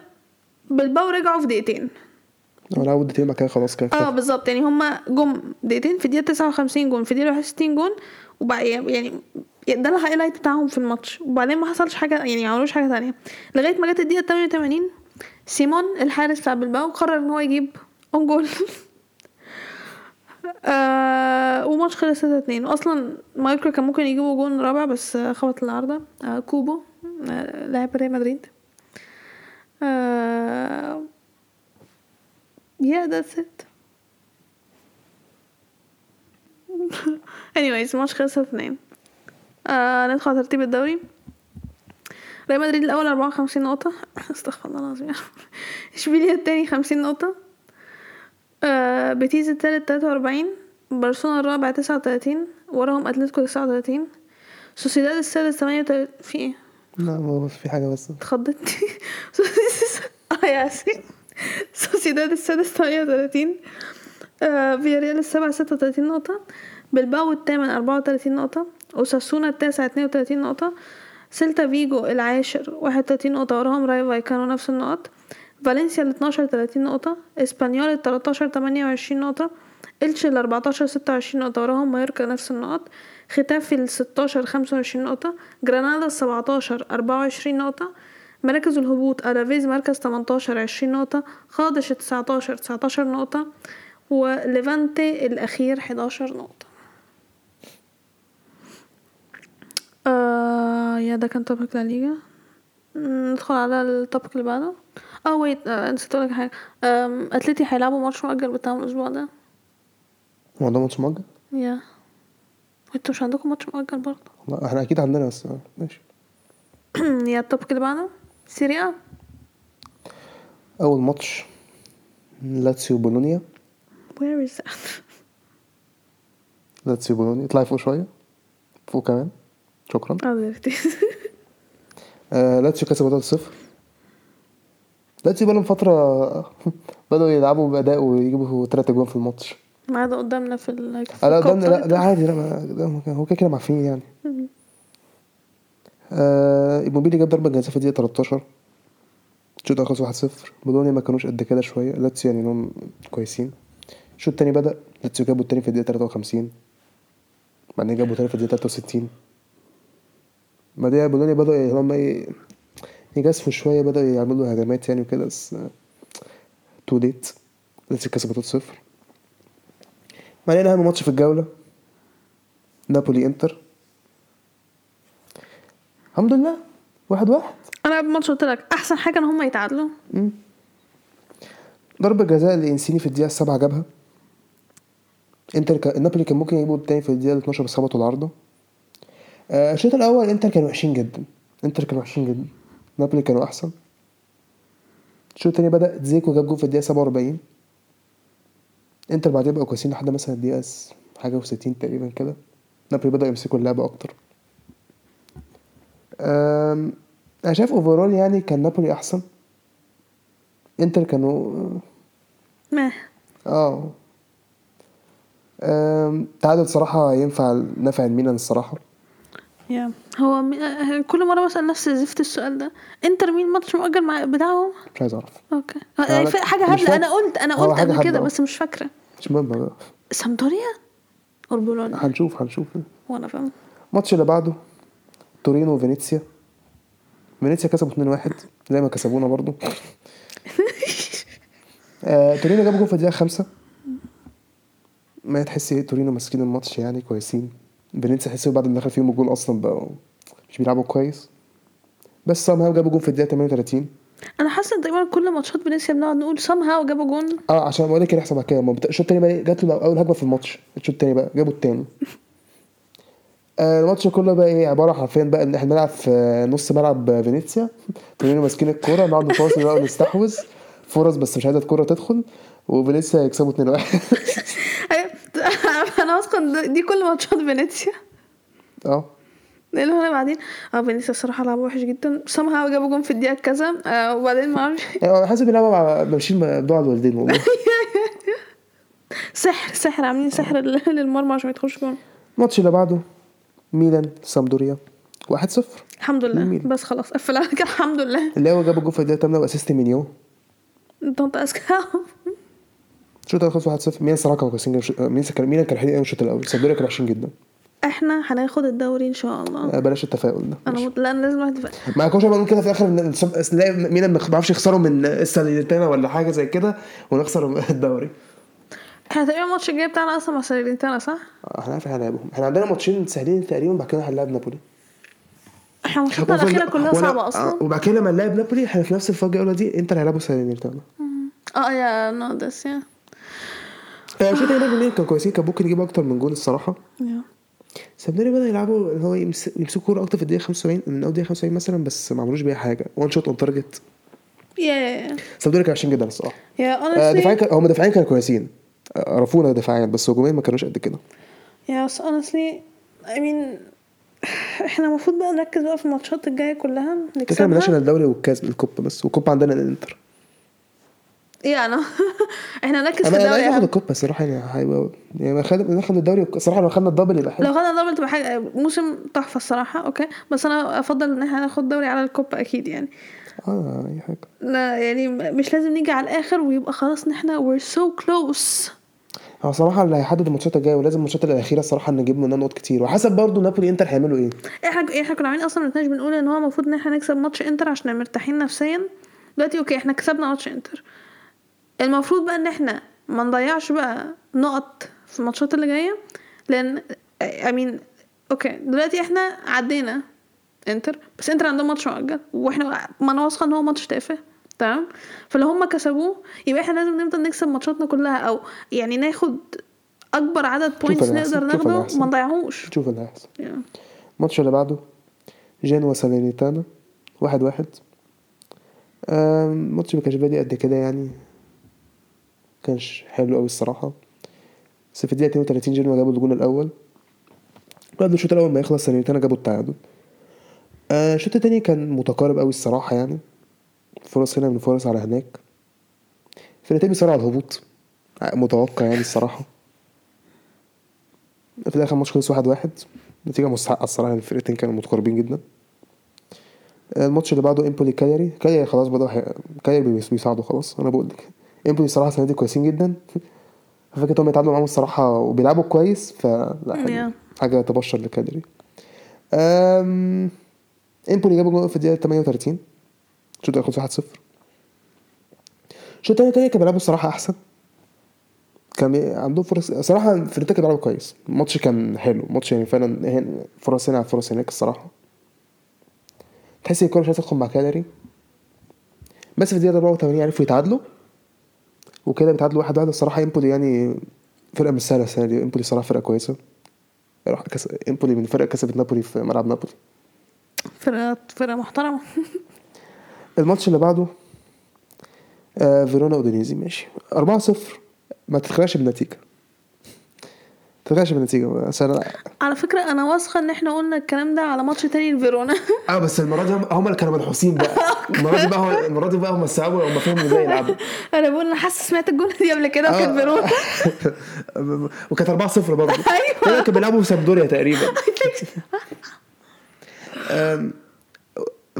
بلباو رجعوا في دقيقتين. اول دقيقتين بعد كده خلاص كده آه. بالظبط. يعني هما جم دقيقتين في الدقيقة 59 جون في الدقيقة 61 جون وبقى يعني ده ال highlight بتاعهم في الماتش. وبعدين ما حصلش حاجة يعني ما عملوش حاجة تانية. لغاية ما جت الدقيقة 88 سيمون الحارس بتاع بلباو قرر إن هو يجيب own goal آه وماتش خلص 3 2 أصلا مايوركا كان ممكن يجيبوا جون رابع بس خبط العارضة. آه كوبو آه لاعب ريال مدريد. yeah that's it. Anyways الماتش خلص 2 آه ندخل ترتيب الدوري. ريال مدريد الأول 54 نقطة. استغفر الله العظيم. إشبيليا التاني 50 نقطة. آه بيتيز التالت 43 برشلونة الرابع 39 وراهم أتلتيكو 39 سوسيداد السادس 38 في إيه؟ لا ما هو في حاجة بس. اتخضت آه يا ياسين سوسيداد السادس 38 آه فياريال السابع 36 نقطة. بلباو الثامن 34 نقطة. أوساسونا التاسع 32 نقطة. سيلتا فيجو العاشر 31 نقطة وراهم رايو فايكانو نفس النقط. فالنسيا ال 12 30 نقطة. إسبانيول ال 13 28 نقطة. إلتش ال 14 26 نقطة. وراهم مايوركا نفس النقط. ختافي ال 16 25 نقطة. جرانادا ال 17 24 نقطة. مراكز الهبوط ألافيز مركز 18 20 نقطة. قادش 19 19 نقطة. وليفانتي الأخير 11 نقطة. آه yeah ده كان topic لا ليجا. ندخل على ال topic اللي بعده. آه wait آه نسيت أقولك حاجة. آم، أتلتي هيلعبوا ماتش مؤجل بتاعهم الأسبوع ده. هو ده ماتش مؤجل؟ yeah أنتوا مش عندكم ماتش مؤجل برضه؟ لا إحنا أكيد عندنا بس ماشي. yeah ال topic اللي بعده. سيريا أول ماتش لاتسيو بولونيا where is that? لاتسيو بولونيا اطلعي فوق شوية. فوق كمان. شكرا. دلوقتي آه لاتسيو كسب 3 0 لاتسيو بقالهم فترة بدأوا يلعبوا بأداء ويجيبوا تلات أجوان في الماتش. ما عدا قدامنا في ال آه لا قدامنا لا طيب. لا عادي لا ما- ده هو كده كده معفين يعني. آه إيموبيلي جاب ضربة جزاء في الدقيقة 13 الشوط الأول خلص 1 0 بولونيا ما كانوش قد كده شوية. لاتسيو يعني إنهم كويسين. الشوط التاني بدأ. لاتسيو جابوا التاني في الدقيقة 53 بعدين جابوا تاني في الدقيقة 63 بعدين بولونيا بدأوا ي- هم إيه يجازفوا شوية بدأوا يعملوا هجمات يعني وكده بس too late لاتسيو كسبوا 3 0 بعدين أهم ماتش في الجولة نابولي إنتر. الحمد لله واحد واحد. أنا قبل الماتش قلت لك أحسن حاجة إن هم يتعادلوا. ضربة جزاء لإنسيني في الدقيقة السابعة جابها. إنتر ك... نابولي كان ممكن يجيبوا التاني في الدقيقة 12 بس خبطوا العارضة. الشوط الأول إنتر كانوا وحشين جدا. إنتر كانوا وحشين جدا. نابولي كانوا أحسن. الشوط التاني بدأ زيكو جاب جول في الدقيقة 47 إنتر بعدين بقوا كويسين لحد مثلا الدقيقة حاجة و60 تقريبا كده. نابولي بدأوا يمسكوا اللعبه أكتر. أم، أنا شايف overall يعني كان نابولي أحسن. إنتر كانوا ما. آه. أم، تعادل صراحة ينفع نفع الميلان الصراحة. yeah هو م... آه، كل مرة بسأل نفسي زفت السؤال ده. انتر مين ماتش مؤجل مع بتاعهم؟ مش عايز أعرف. أوكي. أنا آه، حاجة هبله فاكر. أنا قلت أنا قلت قبل كده. بس مش فاكرة. مش مهم بقى سامدوريا or بولونيا هنشوف هنشوف. وأنا فاهم. الماتش اللي بعده تورينو وفينيسيا. فينيسيا كسبوا 2-1 زي ما كسبونا برضو. آه، تورينو جابوا جول في الدقيقة خمسة. ما تحس إيه؟ تورينو ماسكين الماتش يعني كويسين. فينيسيا تحس بعد ما دخل فيهم الجول أصلا بقوا مش بيلعبوا كويس. بس سام جابوا جول في الدقيقة 38 أنا حاسة إن تقريبا كل ماتشات فينيسيا بنقعد نقول سام هاو جابوا جون. آه عشان بقول لك يحصل بعد كده. الشوط التاني بقى جات له أول هجمة في الماتش. الشوط التاني بقى جابوا التاني. آه الماتش كله بقى إيه عبارة حرفيا بقى إن إحنا بنلعب في نص ملعب فينيسيا. تورينو ماسكين الكورة نقعد نفاصل بقى ونستحوذ. فرص بس مش عايزة الكورة تدخل. وفينيسيا يكسبوا 2-1 أيوة، أنا واثقه ان دي كل ماتشات فينيسيا. آه. لأن أنا بعدين. آه فينيسيا الصراحه لعبوا وحش جدا. somehow جابوا جون في الدقيقة كذا. آه وبعدين ما أعرفش. أنا حاسس بيلعبوا مع مع دعاء الوالدين والله. سحر سحر عاملين سحر لل- للمرمى عشان ما يدخلش جون. الماتش اللي بعده ميلان سامبدوريا 1-0 الحمد لله. مين؟ بس خلاص قفل على كده. الحمد لله. اللي هو جاب الجول في الدقيقة 8 وأسيست مينيو. don't ask الشوط الأول خلص 1-0 ميلان صراحة كانوا كويسين. ميلان كان ميلان كان حلو قوي الشوط الأول؟ سامبدوريا كانوا وحشين جدا. إحنا هناخد الدوري إن شاء الله. آه، بلاش التفاؤل ده. أنا مت... لا لازم واحد ما كناش بنقول كده في الآخر نلاقي ميلان ما بيعرفش يخسروا من الساليرتانا ولا حاجة زي كده ونخسر الدوري. إحنا تقريبا الماتش الجاي بتاعنا أصلا مع ساليرنيتانا صح؟ إحنا عارف هنلعبهم. إحنا عندنا ماتشين سهلين تقريبا بعد كده هنلعب نابولي. إحنا ماتشاتنا الأخيرة كلها صعبة آه، أصلا وبعد كده لما نلعب نابولي إحنا في نفس الفجأة الأولى دي إنتر هيلعبوا ساليرتانا آه yeah no this yeah. الشوط الثاني كانوا كويسين كان ممكن يجيبوا أكتر من جول الصراحة. yeah. سامبدوريا بدأ يلعبوا اللي هو يمس- يمسكوا كورة أكتر في الدقيقة 75 من أول دقيقة 75 مثلا بس ما عملوش بيها حاجة. one shot on target yeah. سامبدوريا كانوا وحشين جدا الصراحة. yeah آه، دفاعيا هم دفاعيا كانوا كويسين. آه، عرفوا دفاعيا بس هجوميا ما كانوش قد كده. yeah بس honestly I mean إحنا المفروض بقى نركز بقى في الماتشات الجاية كلها كده كده مالناش نكسبها. الدوري والكاس الكوبا بس والكوبا عندنا الإنتر. yeah أنا إحنا نركز في أنا أنا الدوري عايز آخد. الكوبا الصراحة يعني هيبقى يعني ناخد الدوري الصراحه لو خدنا ال double يبقى حلو. لو خدنا double تبقى حاجة موسم تحفة الصراحة okay. بس أنا أفضل إن إحنا ناخد دوري على الكوبا أكيد يعني. آه أي حاجة. لا يعني مش لازم نيجي على الآخر ويبقى خلاص إن إحنا we're so close. هو صراحة اللي هيحدد الماتشات الجاية ولازم الماتشات الأخيرة الصراحه نجيب منها نقط كتير. وحسب برضه نابولي إنتر هيعملوا إيه. إحنا إحنا كنا عاملين أصلا مكناش بنقول إن هو المفروض إن إحنا نكسب ماتش إنتر عشان مرتاحين نفسيا؟ دلوقتي okay إحنا كسبنا ماتش إنتر. المفروض بقى إن إحنا ما نضيعش بقى نقط في الماتشات اللي جاية لأن I mean okay دلوقتي إحنا عدينا إنتر بس إنتر عندهم ماتش مؤجل وإحنا ما أنا واثقة إن هو ماتش تافه تمام فلو هم كسبوه يبقى إحنا لازم نفضل نكسب ماتشاتنا كلها أو يعني ناخد أكبر عدد points نقدر ناخده. ما نضيعهوش شوف اللي هيحصل. الماتش اللي بعده جنوا سالينيتانا واحد واحد آم، الماتش ما كانش بادئ قد كده يعني كانش حلو قوي الصراحة. بس في الدقيقة 32 جنوا جابوا الجون الأول. قبل الشوط الأول ما يخلص سالينيتانا جابوا التعادل. آه، الشوط التاني كان متقارب قوي الصراحة يعني. فرص هنا من فرص على هناك. الفرقتين بيصارعوا على الهبوط. متوقع يعني الصراحة. في الآخر الماتش خلص واحد واحد. نتيجة مستحقة الصراحة يعني الفرقتين كانوا متقاربين جدا. الماتش اللي بعده إمبولي كالياري كالياري خلاص بدأوا حي... كالياري بيس- بيساعدوا خلاص أنا بقول لك. امبولي الصراحة السنة دي كويسين جدا. فكرك هم يتعادلوا معاهم الصراحة وبيلعبوا كويس فلا حاجة, Yeah. حاجة تبشر لكالياري أم... امبولي جابوا جول في الدقيقة 38 الشوط الأول خلص 1-0 الشوط كالياري كانوا بيلعبوا الصراحة أحسن. كان عندهم فرص صراحة الفرقتين كانوا بيلعبوا كويس. الماتش كان حلو. الماتش يعني فعلا هن- فرص هنا على فرص هناك الصراحة. تحس الكورة مش عايزة تدخل مع كالياري بس في الدقيقة 84 عرفوا يتعادلوا. وكده بيتعادلوا واحد واحد. الصراحة امبولي يعني فرقة مش سهلة السنة دي. امبولي صراحة فرقة كويسة. راح كس... امبولي من فرقة كسبت نابولي في ملعب نابولي. فرقه فرقة محترمة. الماتش اللي بعده آه فيرونا أودينيزي. ماشي. 4 0 ما تتخيلش بالنتيجه تتخيلش بالنتيجه بس أنا على فكرة أنا واثقة إن إحنا قلنا الكلام ده على ماتش تاني لفيرونا آه بس المرة دي هم, اللي كانوا منحوسين بقى. المرة دي بقى المرة دي بقى هم استوعبوا هم فهموا إزاي يلعبوا؟ أنا بقول أنا حاسه سمعت الجمله دي قبل كده وكانت فيرونا. وكانت 4 0 برضه. أيوة. كانوا بيلعبوا في سامدوريا تقريبا.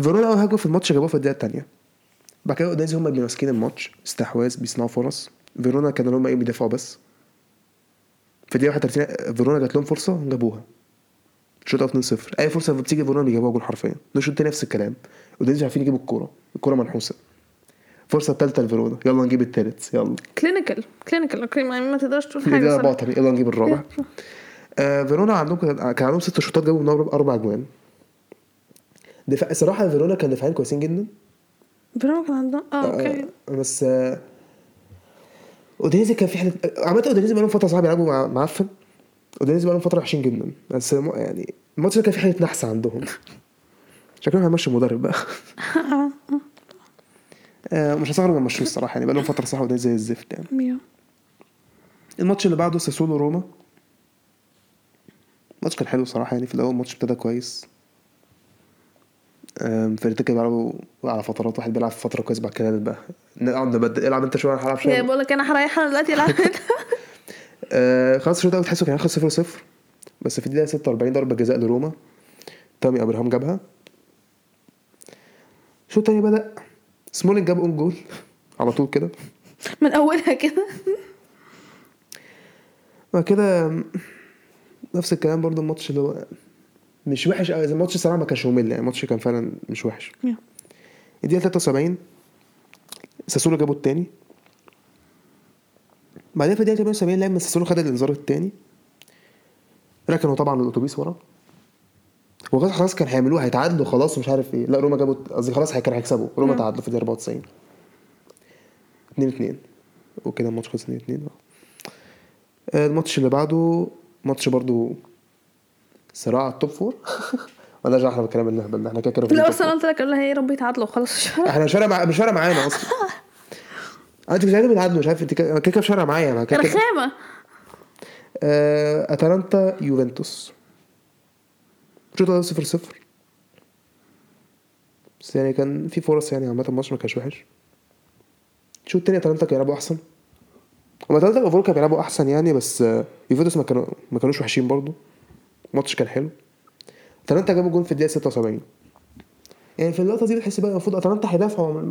فيرونا أول هجمة في الماتش جابوها في الدقيقة الثانية بعد كده اودينيزي هم اللي ماسكين الماتش. استحواذ بيصنعوا فرص. فيرونا كانوا هم إيه بيدافعوا بس. في الدقيقة 31 فيرونا جات لهم فرصة جابوها. شوط 2 0 أي فرصة بتيجي فيرونا بيجيبوها جول حرفيا. الشوط التاني نفس الكلام. اودينيزي عارفين يجيبوا الكورة. الكورة منحوسة. الفرصه الثالثه لفيرونا. يلا نجيب الثالث يلا. clinical clinical okay ما ما تقدرش تقول حاجة. تاني. يلا نجيب الرابع آه فيرونا عندهم كان عندهم ست شوطات جابوا منهم أربع اجوان دفاع الصراحه فيرونا كان دفاعين كويسين جدا. فيرونا كان عندهم آه okay آه بس آه اودينيزي كان في حاله عامة اودينيزي بقالهم فترة صعب يلعبوا مع معفن اودينيزي بقالهم فترة وحشين جدا. بس يعني الماتش ده كان في حاله نحس عندهم. شكلهم هيمشوا المدرب بقى. آه مش هستغرب ما مشوش الصراحة يعني بقالهم فترة صح زي الزفت يعني. الماتش اللي بعده ساسولو روما. الماتش كان حلو صراحة يعني في الأول الماتش ابتدى كويس. فرقتين كانوا بيلعبوا على فترات واحد بيلعب في فترة كويس بعد كده بقى. نقعد نبدل العب أنت أنا هلعب yeah شوية بقول لك أنا هريح أنا دلوقتي العب آه، خلاص الشوط الأول تحسه كان هياخد 0 0 بس في الدقيقة 46 ضربة جزاء لروما. تامي أبراهام جابها. الشوط التاني بدأ. سمولينج جاب own goal. على طول كده. من أولها كده. بعد كده نفس الكلام برضو الماتش اللي هو مش وحش قوي الماتش الصراحه ما كانش ممل يعني الماتش كان فعلا مش وحش. الدقيقة 73 ساسولو جابوا التاني. بعدين في الدقيقة 78 لما ساسولو خد الإنذار التاني. ركنوا طبعا الأتوبيس ورا وخلاص خلاص كان هيعملوه هيتعادلوا خلاص ومش عارف إيه. لا روما جابوا قصدي خلاص كانوا هيكسبوا. روما. تعادلوا في الدقيقة 94 2 2 وكده الماتش خلص 2 2 آه، الماتش اللي بعده ماتش برضو صراع ال top four ولا إحنا النهبل ده إحنا كده كده لا بس أنا قلت لك أقول لها يا رب يتعادلوا خلاص. four. إحنا مش فارقه مع... مش فارقه معانا أصلا. انت مش عايزين بتعادلوا مش عارف أنت كده كده مش فارقه معايا أنا كده رخامة. آه، أتلانتا يوفنتوس. شوط اول 0 0 بس يعني كان في فرص يعني عامة الماتش ما كانش وحش. الشوط التاني أتلانتا كانوا بيلعبوا أحسن. هما أتلانتا overall كانوا بيلعبوا أحسن يعني بس آه، يوفنتوس ما كانوا ما كانوش وحشين برضو. الماتش كان حلو. أتلانتا جابوا جون في الدقيقة 76 يعني في اللقطة دي بتحس بقى المفروض أتلانتا هيدافعوا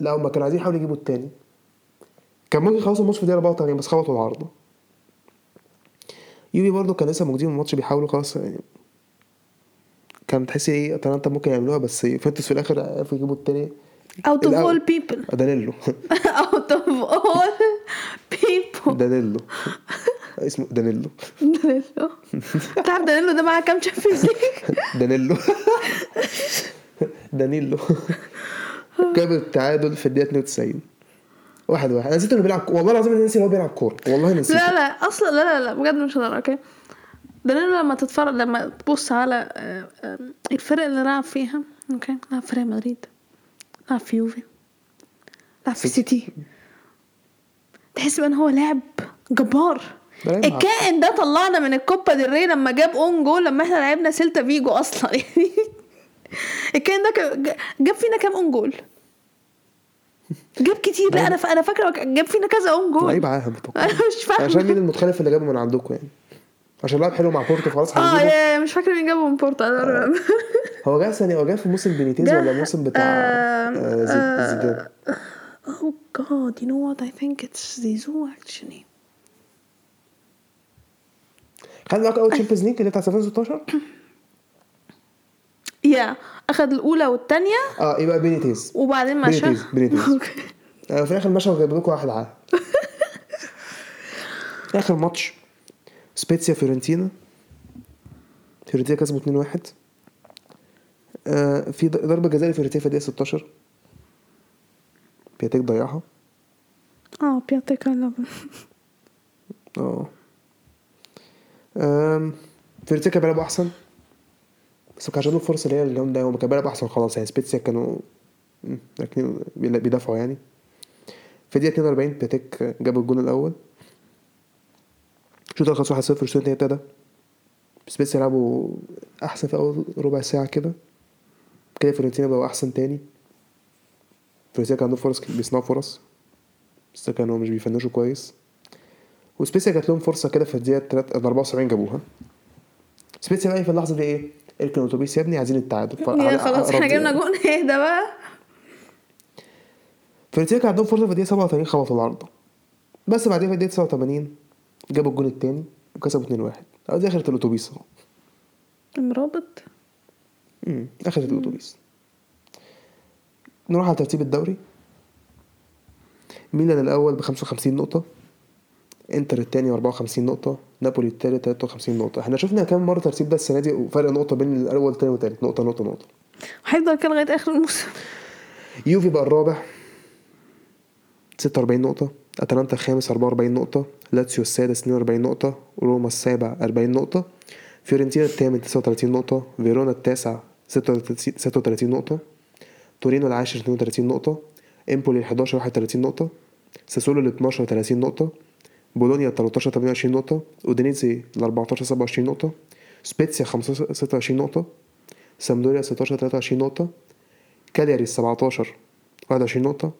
لا هما كانوا عايزين يحاولوا يجيبوا التاني. كان ممكن يخلصوا الماتش في الدقيقة 84 بس خبطوا العارضة. يوفي برضه كان لسه موجودين الماتش بيحاولوا خلاص يعني كان تحسي إيه أتلانتا ممكن يعملوها بس يوفنتوس في الآخر عرفوا يجيبوا التاني. Out of الأول. all people. دانيلو. Out of all people. دانيلو. اسمه دانيلو. دانيلو. تعرف دانيلو ده معاه كام تشامبيونز ليج دانيلو. دانيلو. جاب التعادل في الدقيقة 92 واحد واحد. أنا نسيت إنه بيلعب والله العظيم أنا نسيت إن هو بيلعب كورة. والله نسيت. لا لا أصلا لا لا لا بجد مش هقدر أوكي؟ دانيلو لما تتفرج لما تبص على آه، آه، الفرق اللي لعب فيها أوكي؟ لعب في ريال مدريد. لعب في يوفي. لعب في سيتي. تحس ان هو لاعب جبار. الكائن ده طلعنا من الكوبا ديل ري لما جاب own goal لما إحنا لعبنا سيلتا فيجو أصلا يعني الكائن ده جاب فينا كام own goal جاب كتير لا أنا أنا فاكره جاب فينا كذا own goal لعيب عاهم أنا مش فاهمه عشان مين المتخلف اللي جابه من عندكم يعني عشان لعب حلو مع بورتو خلاص آه يا مش فاكره مين جابه من بورتو أنا هو جه ثانية هو جه في موسم بينيتيز ولا موسم بتاع آه، آه، زيدان Oh god, you know what? I think it's Zizou actually. خد معاك أول تشامبيونز ليج اللي بتاع 2016 يا أخد الأولى والثانيه آه يبقى بينيتيز. وبعدين مشى بينيتيز بينيتيز. آه في الآخر مشى وجاب لكم واحد عاه آخر ماتش سبيتسيا فيورنتينا. فيورنتينا كسبوا 2-1 آه في ض- ضربة جزاء لفيورنتينا في الدقيقة 16 بيونتيك ضيعها. آه اللعبة آه. أم، فيورنتينا كانوا بيلعبوا أحسن. بس ما كانش عندهم فرصة اللي هي الجامده هم كانوا بيلعبوا أحسن خلاص يعني. سبيتسيا كانوا راكنين بيدافعوا يعني. في الدقيقة 42 بيونتيك جاب الجون الأول. الشوط الأول خلص 1-0 الشوط الثاني ابتدى. سبيتسيا لعبوا أحسن في أول ربع ساعة كده. كده فيورنتينا بقوا أحسن تاني. فيورنتينا كان عندهم فرص بيصنعوا فرص. بس كانوا مش بي finish وا كويس. وسبيسيا جات لهم فرصة كده في الدقيقة 3 74 جابوها. سبيسيا بقى في اللحظة دي إيه؟ إركن الأتوبيس. يا ابني عايزين التعادل. يا خلاص إحنا جبنا يعني. جون. اهدى بقى؟ فيورنتينا كان عندهم فرصة في الدقيقة 87 خبطوا العارضه بس بعدين في الدقيقة 89 جابوا الجون التاني وكسبوا 2-1 آه دي آخرة الأتوبيس أهو. مرابط امم آخرة الأتوبيس. نروح على ترتيب الدوري. ميلان الأول ب 55 نقطة. انتر التاني 54 نقطة نابولي التالت 53 نقطة. إحنا شفنا كام مرة ترتيب ده السنة دي وفرق نقطة بين الأول والتاني والتالت نقطة نقطة نقطة. هيفضل كده لغاية آخر الموسم. يوفي بقى الرابع 46 نقطة. أتلانتا الخامس 44 نقطة. لاتسيو السادس 42 نقطة. روما السابع 40 نقطة. فيورنتينا الثامن 39 نقطة. فيرونا التاسع 36 36 نقطة. تورينو العاشر 32 نقطة. إمبولي ال 11 31 نقطة. ساسولو ال 12 30 نقطة. بولونيا ال 13 28 نقطة اودينيزي ال 14 27 نقطة سبيتسيا 15 26 نقطة سامبدوريا 16 23 نقطة كالياري ال 17 21 نقطة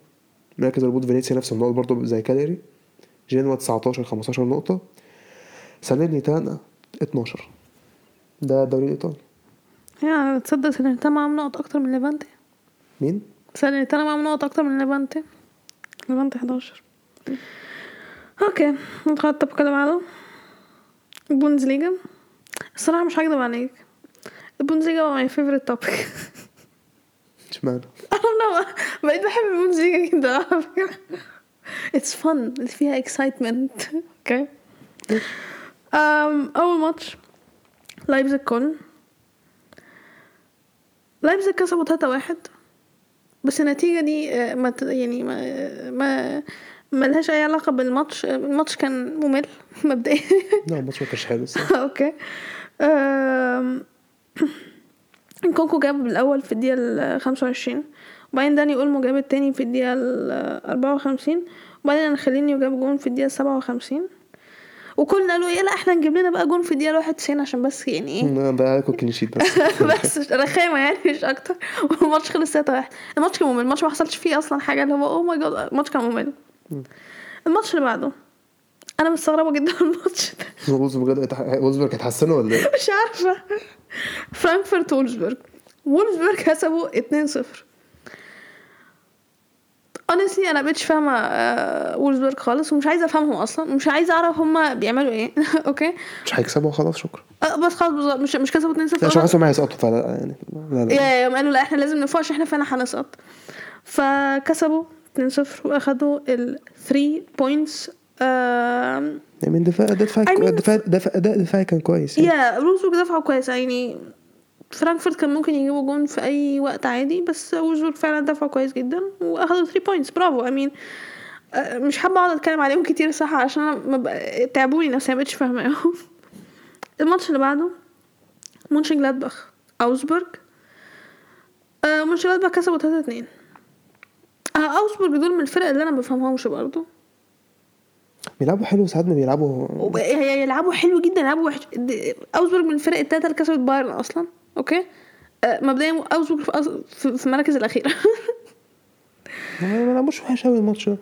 مركز الهبوط فينيسيا نفس النقط برضه زي كالياري جنوا 19 15 نقطة ساليرنيتانا 12 ده الدوري الإيطالي يعني تصدق ساليرنيتانا معاهم نقط أكتر من ليفانتي مين؟ ساليرنيتانا معاهم نقط أكتر من ليفانتي ليفانتي 11 أوكي على الطبق اللي بعده البوندسليجا الصراحة مش هكدب عليك. البوندسليجا هو my favorite topic اشمعنى؟ I don't know. بقيت بحب البوندسليجا جدا على فكرة. It's fun. فيها excitement. أوكي um, أول ماتش. لايبزيج كولن لايبزيج كسبوا تلاتة واحد. بس النتيجة دي آه، ما يعني ما ما ملهاش أي علاقة بالماتش الماتش كان ممل مبدئيا. لا الماتش ما كانش حلو أوكي. أم، نكونكو جاب الأول في الدقيقة ال 25 وبعدين داني أولمو جاب التاني في الدقيقة ال 54 وبعدين أنا خليني جاب جون في الدقيقة 57 وكلنا قالوا إيه لا إحنا نجيب لنا بقى جون في الدقيقة 91 عشان بس يعني إيه؟ ده عليكم clean sheet بس. بس رخامة يعني مش أكتر. والماتش خلص 3 1 الماتش كان ممل الماتش ما حصلش فيه أصلا حاجة اللي هو oh my god الماتش كان ممل. الماتش اللي بعده. أنا مستغربة جدا من الماتش ده. وولفسبورج وولفسبورج هتحسنوا ولا إيه؟ مش عارفة. فرانكفورت وولفسبرج وولفسبرج كسبوا 2-0 honestly أنا مبقتش فاهمة آه، وولفسبرج خالص ومش عايزة أفهمهم أصلا. مش عايزة أعرف هما بيعملوا إيه. أوكي؟ مش هيكسبوا خلاص شكرا. آه، بس خلاص بالظبط. مش مش كسبوا 2-0 لا عشان أنا- حاسس هيسقطوا فلا يعني لا لا يا يوم قالوا لا إحنا لازم نفوق عشان إحنا فعلا هنسقط. فكسبوا. 2-0 واخدوا ال 3 points يعني من دفاع دفاع I mean- دفاع دفاع اداء دفاعي كان كويس. يعني. يا وولفسبورج دفعوا كويس. يعني فرانكفورت كان ممكن يجيبوا جون في أي وقت عادي بس وولفسبورج فعلا دفعوا كويس جدا وأخدوا 3 points برافو امين مش حابة أقعد أتكلم عليهم كتير صح عشان أنا ما بق- تعبوني نفسي ما بقتش فاهماهم الماتش اللي بعده مونشن جلادباخ اوزبورج آه مونشن جلادباخ كسبوا 3 2 اوزبورج دول من الفرق اللي أنا ما بفهمهمش برضه. بيلعبوا حلو ساعات ما بيلعبوا وب- يلعبوا حلو جدا يلعبوا وحش اوزبورج من الفرق التالتة اللي كسبت بايرن أصلا okay؟ آه، مبدئيا اوزبورج في في المراكز الأخيرة. ما بيلعبوش وحش قوي الماتش ده.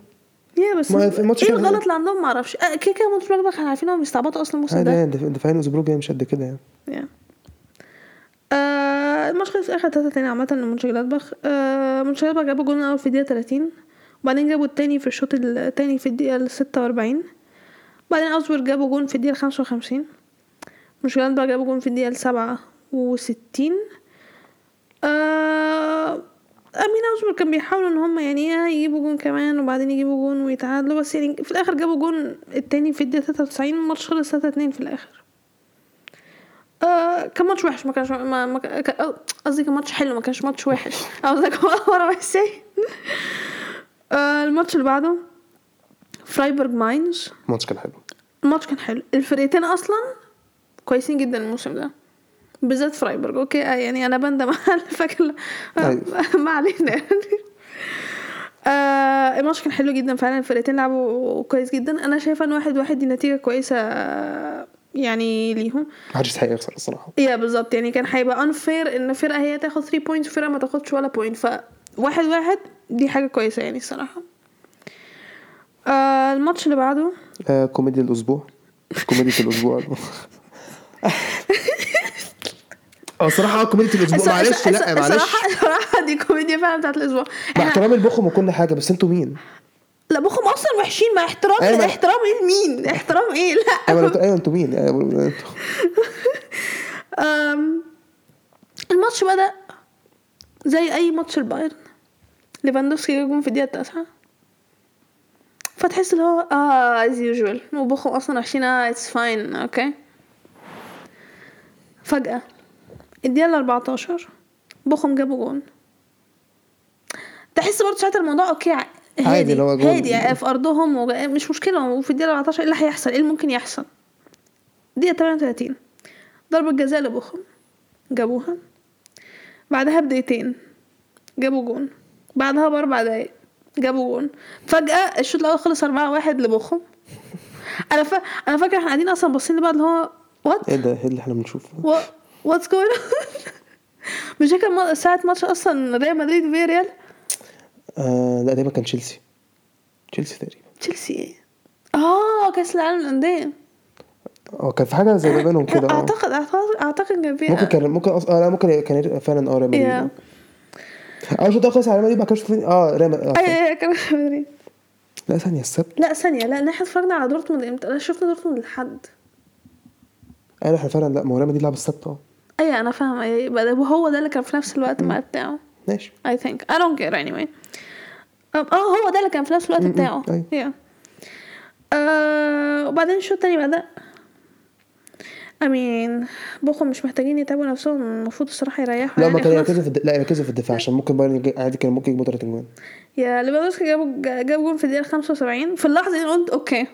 yeah بس ما في الماتش إيه الغلط اللي عندهم؟ ما أعرفش. كده كده ماتش بقى كانوا عارفين إنهم بيستعبطوا أصلا الموسم ده. دف- دفاعين اوزبورج مش قد كده يعني. آه الماتش خلص آخر تلاتة تاني عامة لمونشن جلادباخ آه مونشن جلادباخ جابوا جول الأول في الدقيقة 30 وبعدين جابوا التاني في الشوط التاني في الدقيقة 46 بعدين اوزبورج جابوا جون في الدقيقة 55 مونشن جلادباخ جابوا جون في الدقيقة 67 آه I mean اوزبورج كان بيحاولوا إن هم يعني إيه يجيبوا جون كمان وبعدين يجيبوا جون ويتعادلوا بس يعني في الآخر جابوا جون التاني في الدقيقة 93 الماتش خلص 3 2 في الآخر. آه كان ماتش وحش ما كانش ما ما قصدي كان ماتش حلو ما كانش ماتش وحش. am I saying آه الماتش اللي بعده فرايبورج ماينز. الماتش كان حلو. الماتش كان حلو. الفرقتين أصلا كويسين جدا الموسم ده. بالذات فرايبورغ okay؟ آه، يعني أنا بندم على فاكر أيوة. ما علينا. يعني آه الماتش كان حلو جدا فعلا. الفرقتين لعبوا كويس جدا. أنا شايفة إن واحد واحد دي نتيجة كويسة آه، يعني ليهم. محدش يستحق يخسر الصراحة. yeah بالظبط يعني كان هيبقى unfair إن فرقة هي تاخد 3 points وفرقة ما تاخدش ولا point فواحد واحد دي حاجة كويسة يعني الصراحة. آه الماتش اللي بعده؟ آه كوميديا الأسبوع. كوميديا الأسبوع. آه صراحة آه كوميديا الأسبوع. معلش لا معلش. صراحة صراحة دي كوميديا فعلا بتاعت الأسبوع. مع احترامي لبخم وكل حاجة بس أنتوا مين؟ لا بخم أصلا وحشين مع احترام أيوة، احترام إيه؟ لمين احترام إيه؟ أيوه لا أنتوا أيوه أنتوا مين؟ أيوه أنتوا أم، الماتش بدأ زي أي ماتش البايرن. ليفاندوفسكي جاب جون في الدقيقة التاسعة. فتحس اللي هو آه as usual وبخم أصلا وحشين آه it's fine okay فجأة الدقيقة الأربعتاشر بخم جابوا جون. تحس برضه ساعتها الموضوع okay عادي هادي. اللي هو. هادي في أرضهم وج- مش مشكلة. وفي الدقيقة 14 إيه اللي هيحصل؟ إيه اللي ممكن يحصل؟ دقيقة 38 ضربة جزاء لبوخم. جابوها. بعدها بدقيقتين. جابوا جون. بعدها بأربع دقايق. جابوا جون. فجأة الشوط الأول خلص أربعة واحد لبوخم. أنا فا... أنا فاكر إحنا قاعدين أصلا باصين لبعض اللي هو what إيه ده؟ إيه اللي إحنا بنشوفه؟ what's going مش فاكر ساعة ماتش أصلا ريال مدريد في ريال آه لا دايما كان تشيلسي. تشيلسي تقريبا. تشيلسي إيه؟ آه كأس العالم للأندية. آه كان في حاجة زي ما بينهم كده آه. أعتقد أعتقد أعتقد كان فيها ممكن كان ممكن أص... آه لا ممكن كان فعلا آه ريال مدريد. آه شوط خلص على ريال مدريد بعد كده شوط آه ريال مدريد. آه. أي كان في مدريد. لا ثانية السبت؟ لا ثانية لا إحنا اتفرجنا على دورتموند إمتى؟ لا شفنا دورتموند لحد. أيوه إحنا فعلا لا ما هو ريال مدريد لعب السبت آه اي أنا فاهمة اي بقى ده- وهو ده اللي كان في نفس الوقت مع بتاعه. ماشي. I think I don't care anyway. آه هو ده اللي كان في نفس الوقت بتاعه. yeah. آه وبعدين الشوط التاني بدأ I mean بوخم مش محتاجين يتعبوا نفسهم المفروض الصراحة يريحوا لا ما يعني كان خلاص. يركزوا في الد... لا يركزوا في الدفاع عشان ممكن بايرن عادي كان ممكن يجيبوا تلات اجوان yeah ليفاندوفسكي جابوا جاب جون في الدقيقة 75 في اللحظة دي قلت okay.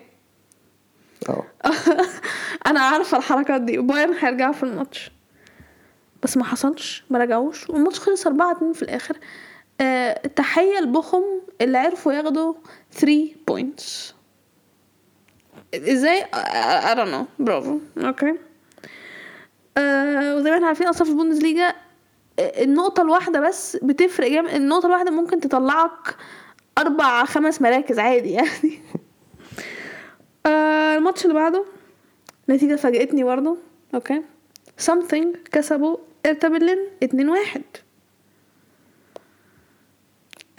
أه. أنا عارفة الحركات دي. وبايرن هيرجعوا في الماتش. بس ما حصلش ما رجعوش والماتش خلص 4 2 في الآخر. آه تحية لبوخم اللي عرفوا ياخدوا 3 points إزاي؟ I I don't know. برافو. okay آه وزي ما إحنا عارفين أصلا في البوندسليجا آه، النقطة الواحدة بس بتفرق جامد. النقطة الواحدة ممكن تطلعك أربع خمس مراكز عادي يعني. آه الماتش اللي بعده نتيجة فاجأتني برضه. okay something كسبوا برلين اتنين واحد.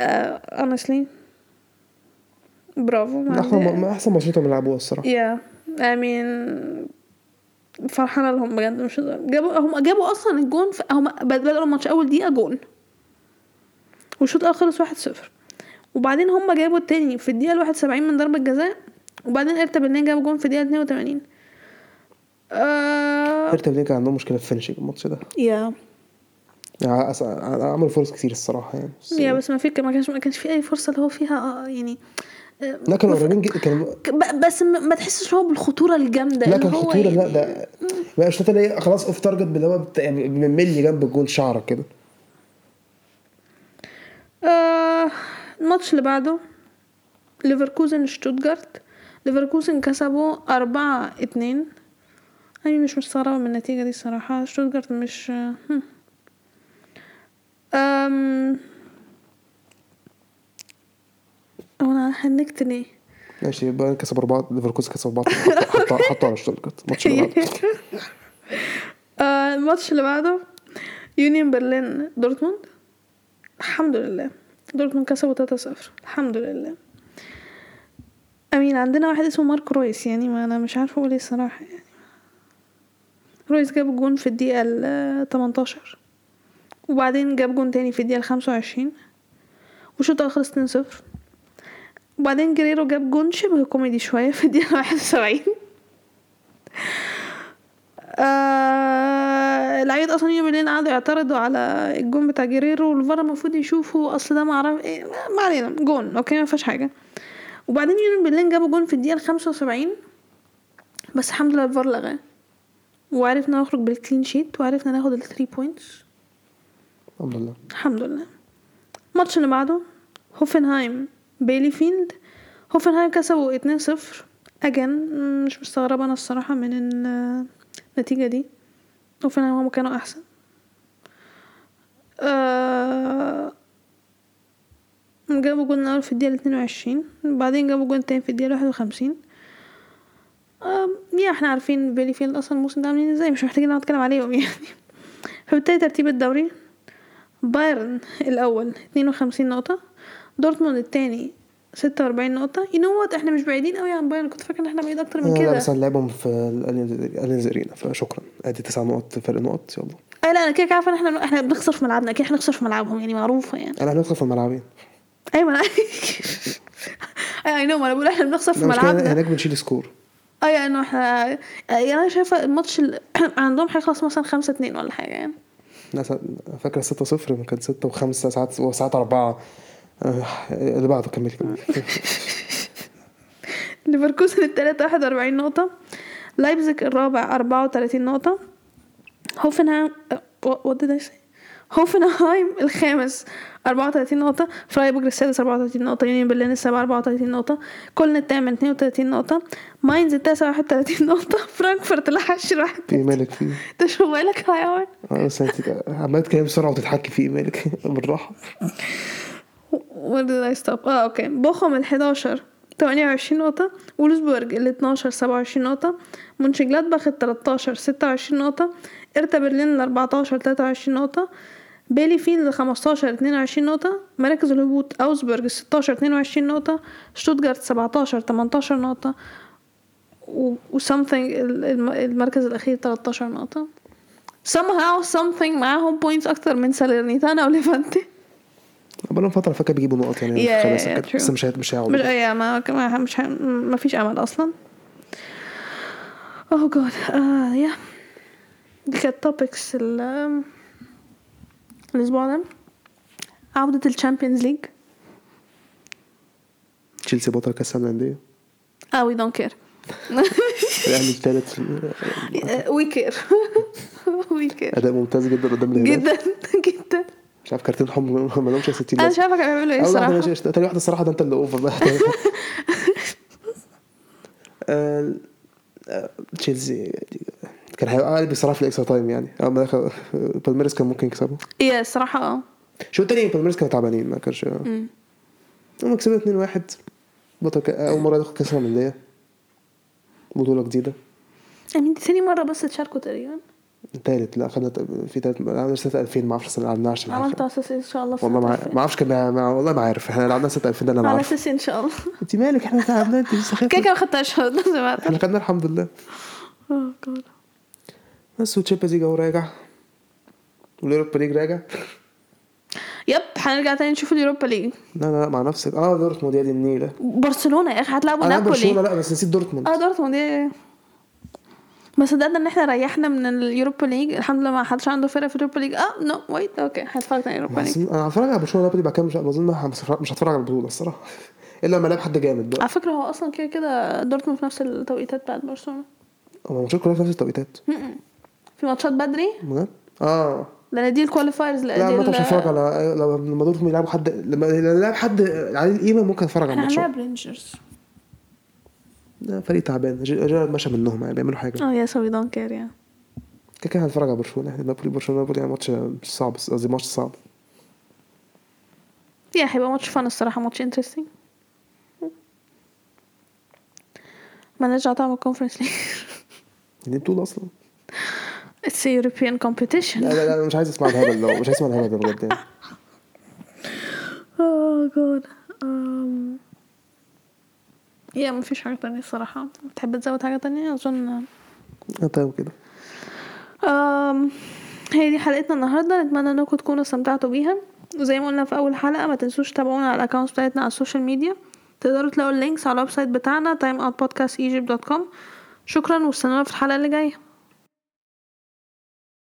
آه honestly. برافو أحسن ما أحسن ماتشات هم لعبوها الصراحة. yeah I mean فرحانة لهم بجد مش هزار. جابوا هم جابوا أصلا الجون هم بدأوا الماتش أول دقيقة جون. والشوط الأول خلص واحد صفر. وبعدين هم جابوا التاني في الواحد وسبعين من ضربة جزاء. وبعدين هيرتا برلين جابوا جون في اتنين وتمانين. آه هيرتا برلين كان عندهم مشكلة في finishing الماتش ده. yeah أص- عملوا فرص كتير الصراحة يعني بس yeah بس ما في ما كانش ما كانش في أي فرصة اللي هو فيها آه يعني لا كانوا قريبين جدا كانوا ك- ب- بس ما تحسش هو بالخطورة الجامدة لا اللي كان هو خطورة لا يعني- ده بقى الشوط اللي هي خلاص off target اللي هو يعني من ملي جنب الجول شعرة كده. آه الماتش اللي بعده ليفركوزن شتوتجارت ليفركوزن كسبوا أربعة اتنين. أنا مش مستغربة من النتيجة دي الصراحة. شتوتجارت مش أم هو أنا هنكت ليه؟ ماشي بايرن كسب أربعة ليفركوزن كسب حطوا حطوا- حطوا على شتوتجارت الماتش اللي بعده. آه، الماتش اللي بعده يونيون برلين دورتموند. الحمد لله. دورتموند كسبوا 3-0 الحمد لله. I mean عندنا واحد اسمه مارك رويس يعني ما أنا مش عارفة أقول إيه الصراحة يعني. رويس جاب جون في الدقيقة ال 18 وبعدين جاب جون تاني في الدقيقة ال 25 والشوط الأول خلص 2-0 وبعدين جريرو جاب جون شبه كوميدي شوية في الدقيقة 71 آه لعيبة أصلا يونيون برلين قعدوا يعترضوا على الجون بتاع جيريرو والفار المفروض يشوفوا أصل ده معرفش إيه ما علينا جون OK ما فيهاش حاجة. وبعدين يونيون برلين جابوا جون في الدقيقة 75 بس الحمد لله الفار لغاه. وعرفنا نخرج بال clean sheet وعرفنا ناخد ال three points الحمد لله. الحمد لله. الماتش اللي بعده هوفنهايم بيلي فيلد هوفنهايم كسبوا 2-0 Again مش مستغربة أنا الصراحة من ال- النتيجة دي. هوفنهايم هما كانوا أحسن. آه، جابوا جول الأول في الدقيقة 22 بعدين جابوا جول تاني في الدقيقة 51 آم، yeah إحنا عارفين بيلي فيلد أصلا الموسم ده عاملين إزاي؟ مش محتاجين نقعد نتكلم عليهم يعني. فبالتالي ترتيب الدوري بايرن الأول 52 نقطة دورتموند التاني 46 نقطة. You know what إحنا مش بعيدين قوي عن بايرن. كنت فاكرة إن إحنا بعيد أكتر من آه، لا كده. بس هنلعبهم في الاليانز ارينا فشكرا. أدي تسع نقط فرق نقط. يلا. اي لا أنا كده كده عارفة إن إحنا إحنا بنخسر في ملعبنا. أكيد هنخسر في ملعبهم يعني معروفة يعني. أنا هندخل في الملعبين. أيوه أنا I I know أنا بقول إحنا بنخسر في كده ملعبنا. هناك بنشيل score. اي إنه إحنا يعني أنا شايفة الماتش عندهم هيخلص مثلا 5 2 ولا حاجة يعني. ناس فاكرة 6 0 كان 6 و5 ساعات وساعات 4 اللي بعده كمل كمل. ليفركوزن التالت 41 نقطة. لايبزيج الرابع 34 نقطة. هوفنهايم did I say? هوفنهايم الخامس 34 نقطة. فرايبورغ السادس 34 نقطة. يونيون برلين السابع 34 نقطة. كولن الثامن 32 نقطة. ماينز التاسع 31 نقطة. فرانكفورت العاشر واحد في مالك فيه انت شو هاي عمر؟ آه بس عمال تتكلم بسرعة وتتحكي فيه مالك بالراحة. Where did I stop؟ آه OK. بوخم ال 11 28 نقطة. وولسبورج ال 12 27 نقطة. مونشنجلادباخ ال 13 26 نقطة. هيرتا برلين ال 14 23 نقطة. بيلي فيلد ال 15 22 نقطة مراكز الهبوط أوجسبورج 16 22 نقطة شتوتجارت 17 18 نقطة و something ال- الم- المركز الأخير 13 نقطة. Somehow something معاهم points أكتر من سالرنيتانا وليفانتي. بقالهم فترة فاكر بيجيبوا نقط يعني Yeah, yeah, true. بس مش مش مش هيقعدوا اي ما ما مش ما فيش أمل أصلا. oh God yeah دي كانت topics الأسبوع ده عودة ال Champions League تشيلسي بطل كأس العالم للأندية؟ آه we don't care الأهلي الثالث We care we care أداء ممتاز جدا قدام الهلال. جدا جدا. مش عارف كارتين حمر ما لهمش 60 أنا. مش عارفة كانوا بيعملوا إيه الصراحة. تاني واحدة الصراحة ده أنت اللي over بقى. آه، آه، تشيلسي. كان هيبقى قلبي الصراحة في ال extra time يعني. ما دخل بالميراس كان ممكن يكسبوا yeah الصراحة آه. شو التاني بالميرس كانوا تعبانين ما كانش. هم كسبوا 2 1 بطل ك... أول مرة يدخل كأس العالم للأندية. بطولة جديدة. يعني دي تاني مرة بس تشاركوا تقريبا. تالت لا خدنا في تالت عملنا سنة 2000 ما أعرفش اللي عشان عملت على أساس إيه؟ إن شاء الله والله ما أعرفش كان والله ما عارف. إحنا لعبنا سنة 2000 ده أنا ما على أساس إيه؟ إن شاء الله. أنت مالك؟ إحنا تعبنا أنت لسه كده كده ما خدتهاش. إحنا خدنا الحمد لله. اوه جاد بس و Champions League اهو راجع وال Europa League راجع Yep هنرجع تاني نشوف ال Europa League. لا لا لا مع نفسك. آه دورتموند يا دي النيلة برشلونة يا أخي هتلعبوا نابولي. لا بس نسيت دورتموند. آه دورتموند إيه ما صدقنا إن إحنا ريحنا من ال Europa League. الحمد لله ما حدش عنده فرقة في ال Europa League. آه no wait OK هتفرج على ال Europa بس League. أنا هتفرج على برشلونة نابولي بعد كده مش اظن مش هتفرج على البطولة الصراحة. إلا لما الاقي حد جامد بقى. على فكرة هو أصلا كده كده دورتموند في نفس التوقيتات بتاعت برشلونة. هو الماتشات كلها في نفس التوقيتات. في ماتشات بدري؟ بجد؟ آه. لأن دي ال qualifiers لا ما مش هتفرج على لو- لما دورتموند يلعبوا حد لما لما يلعب حد عليه القيمة ممكن أتفرج على إحنا الماتشات هنلعب رينجرز ده فريق تعبان. جي- جيرارد مشى منهم يعني بيعملوا حاجة. آه yes we don't care yeah كده كده هنتفرج على برشلونة. إحنا نابولي برشلونه نابولي يعني ماتش مش صعب قصدي ماتش صعب. yeah هيبقى ماتش fun الصراحة ماتش interesting ما نرجع طعم ال Conference League دي بطولة أصلا. It's European competition. لا لا أنا مش عايز أسمع الهبل ده مش عايز أسمع الهبل ده بجد يعني. Oh God um, yeah ما فيش حاجة تانية الصراحة. تحب تزود حاجة تانية؟ أظن طيب كده. Um, هي دي حلقتنا النهاردة. نتمنى إنكم تكونوا استمتعتوا بيها. وزي ما قلنا في أول حلقة ما تنسوش تتابعونا على ال account بتاعتنا على ال social media. تقدروا تلاقوا ال links على ال website بتاعنا timeoutpodcastegypt.com شكرا واستنونا في الحلقة اللي جاية.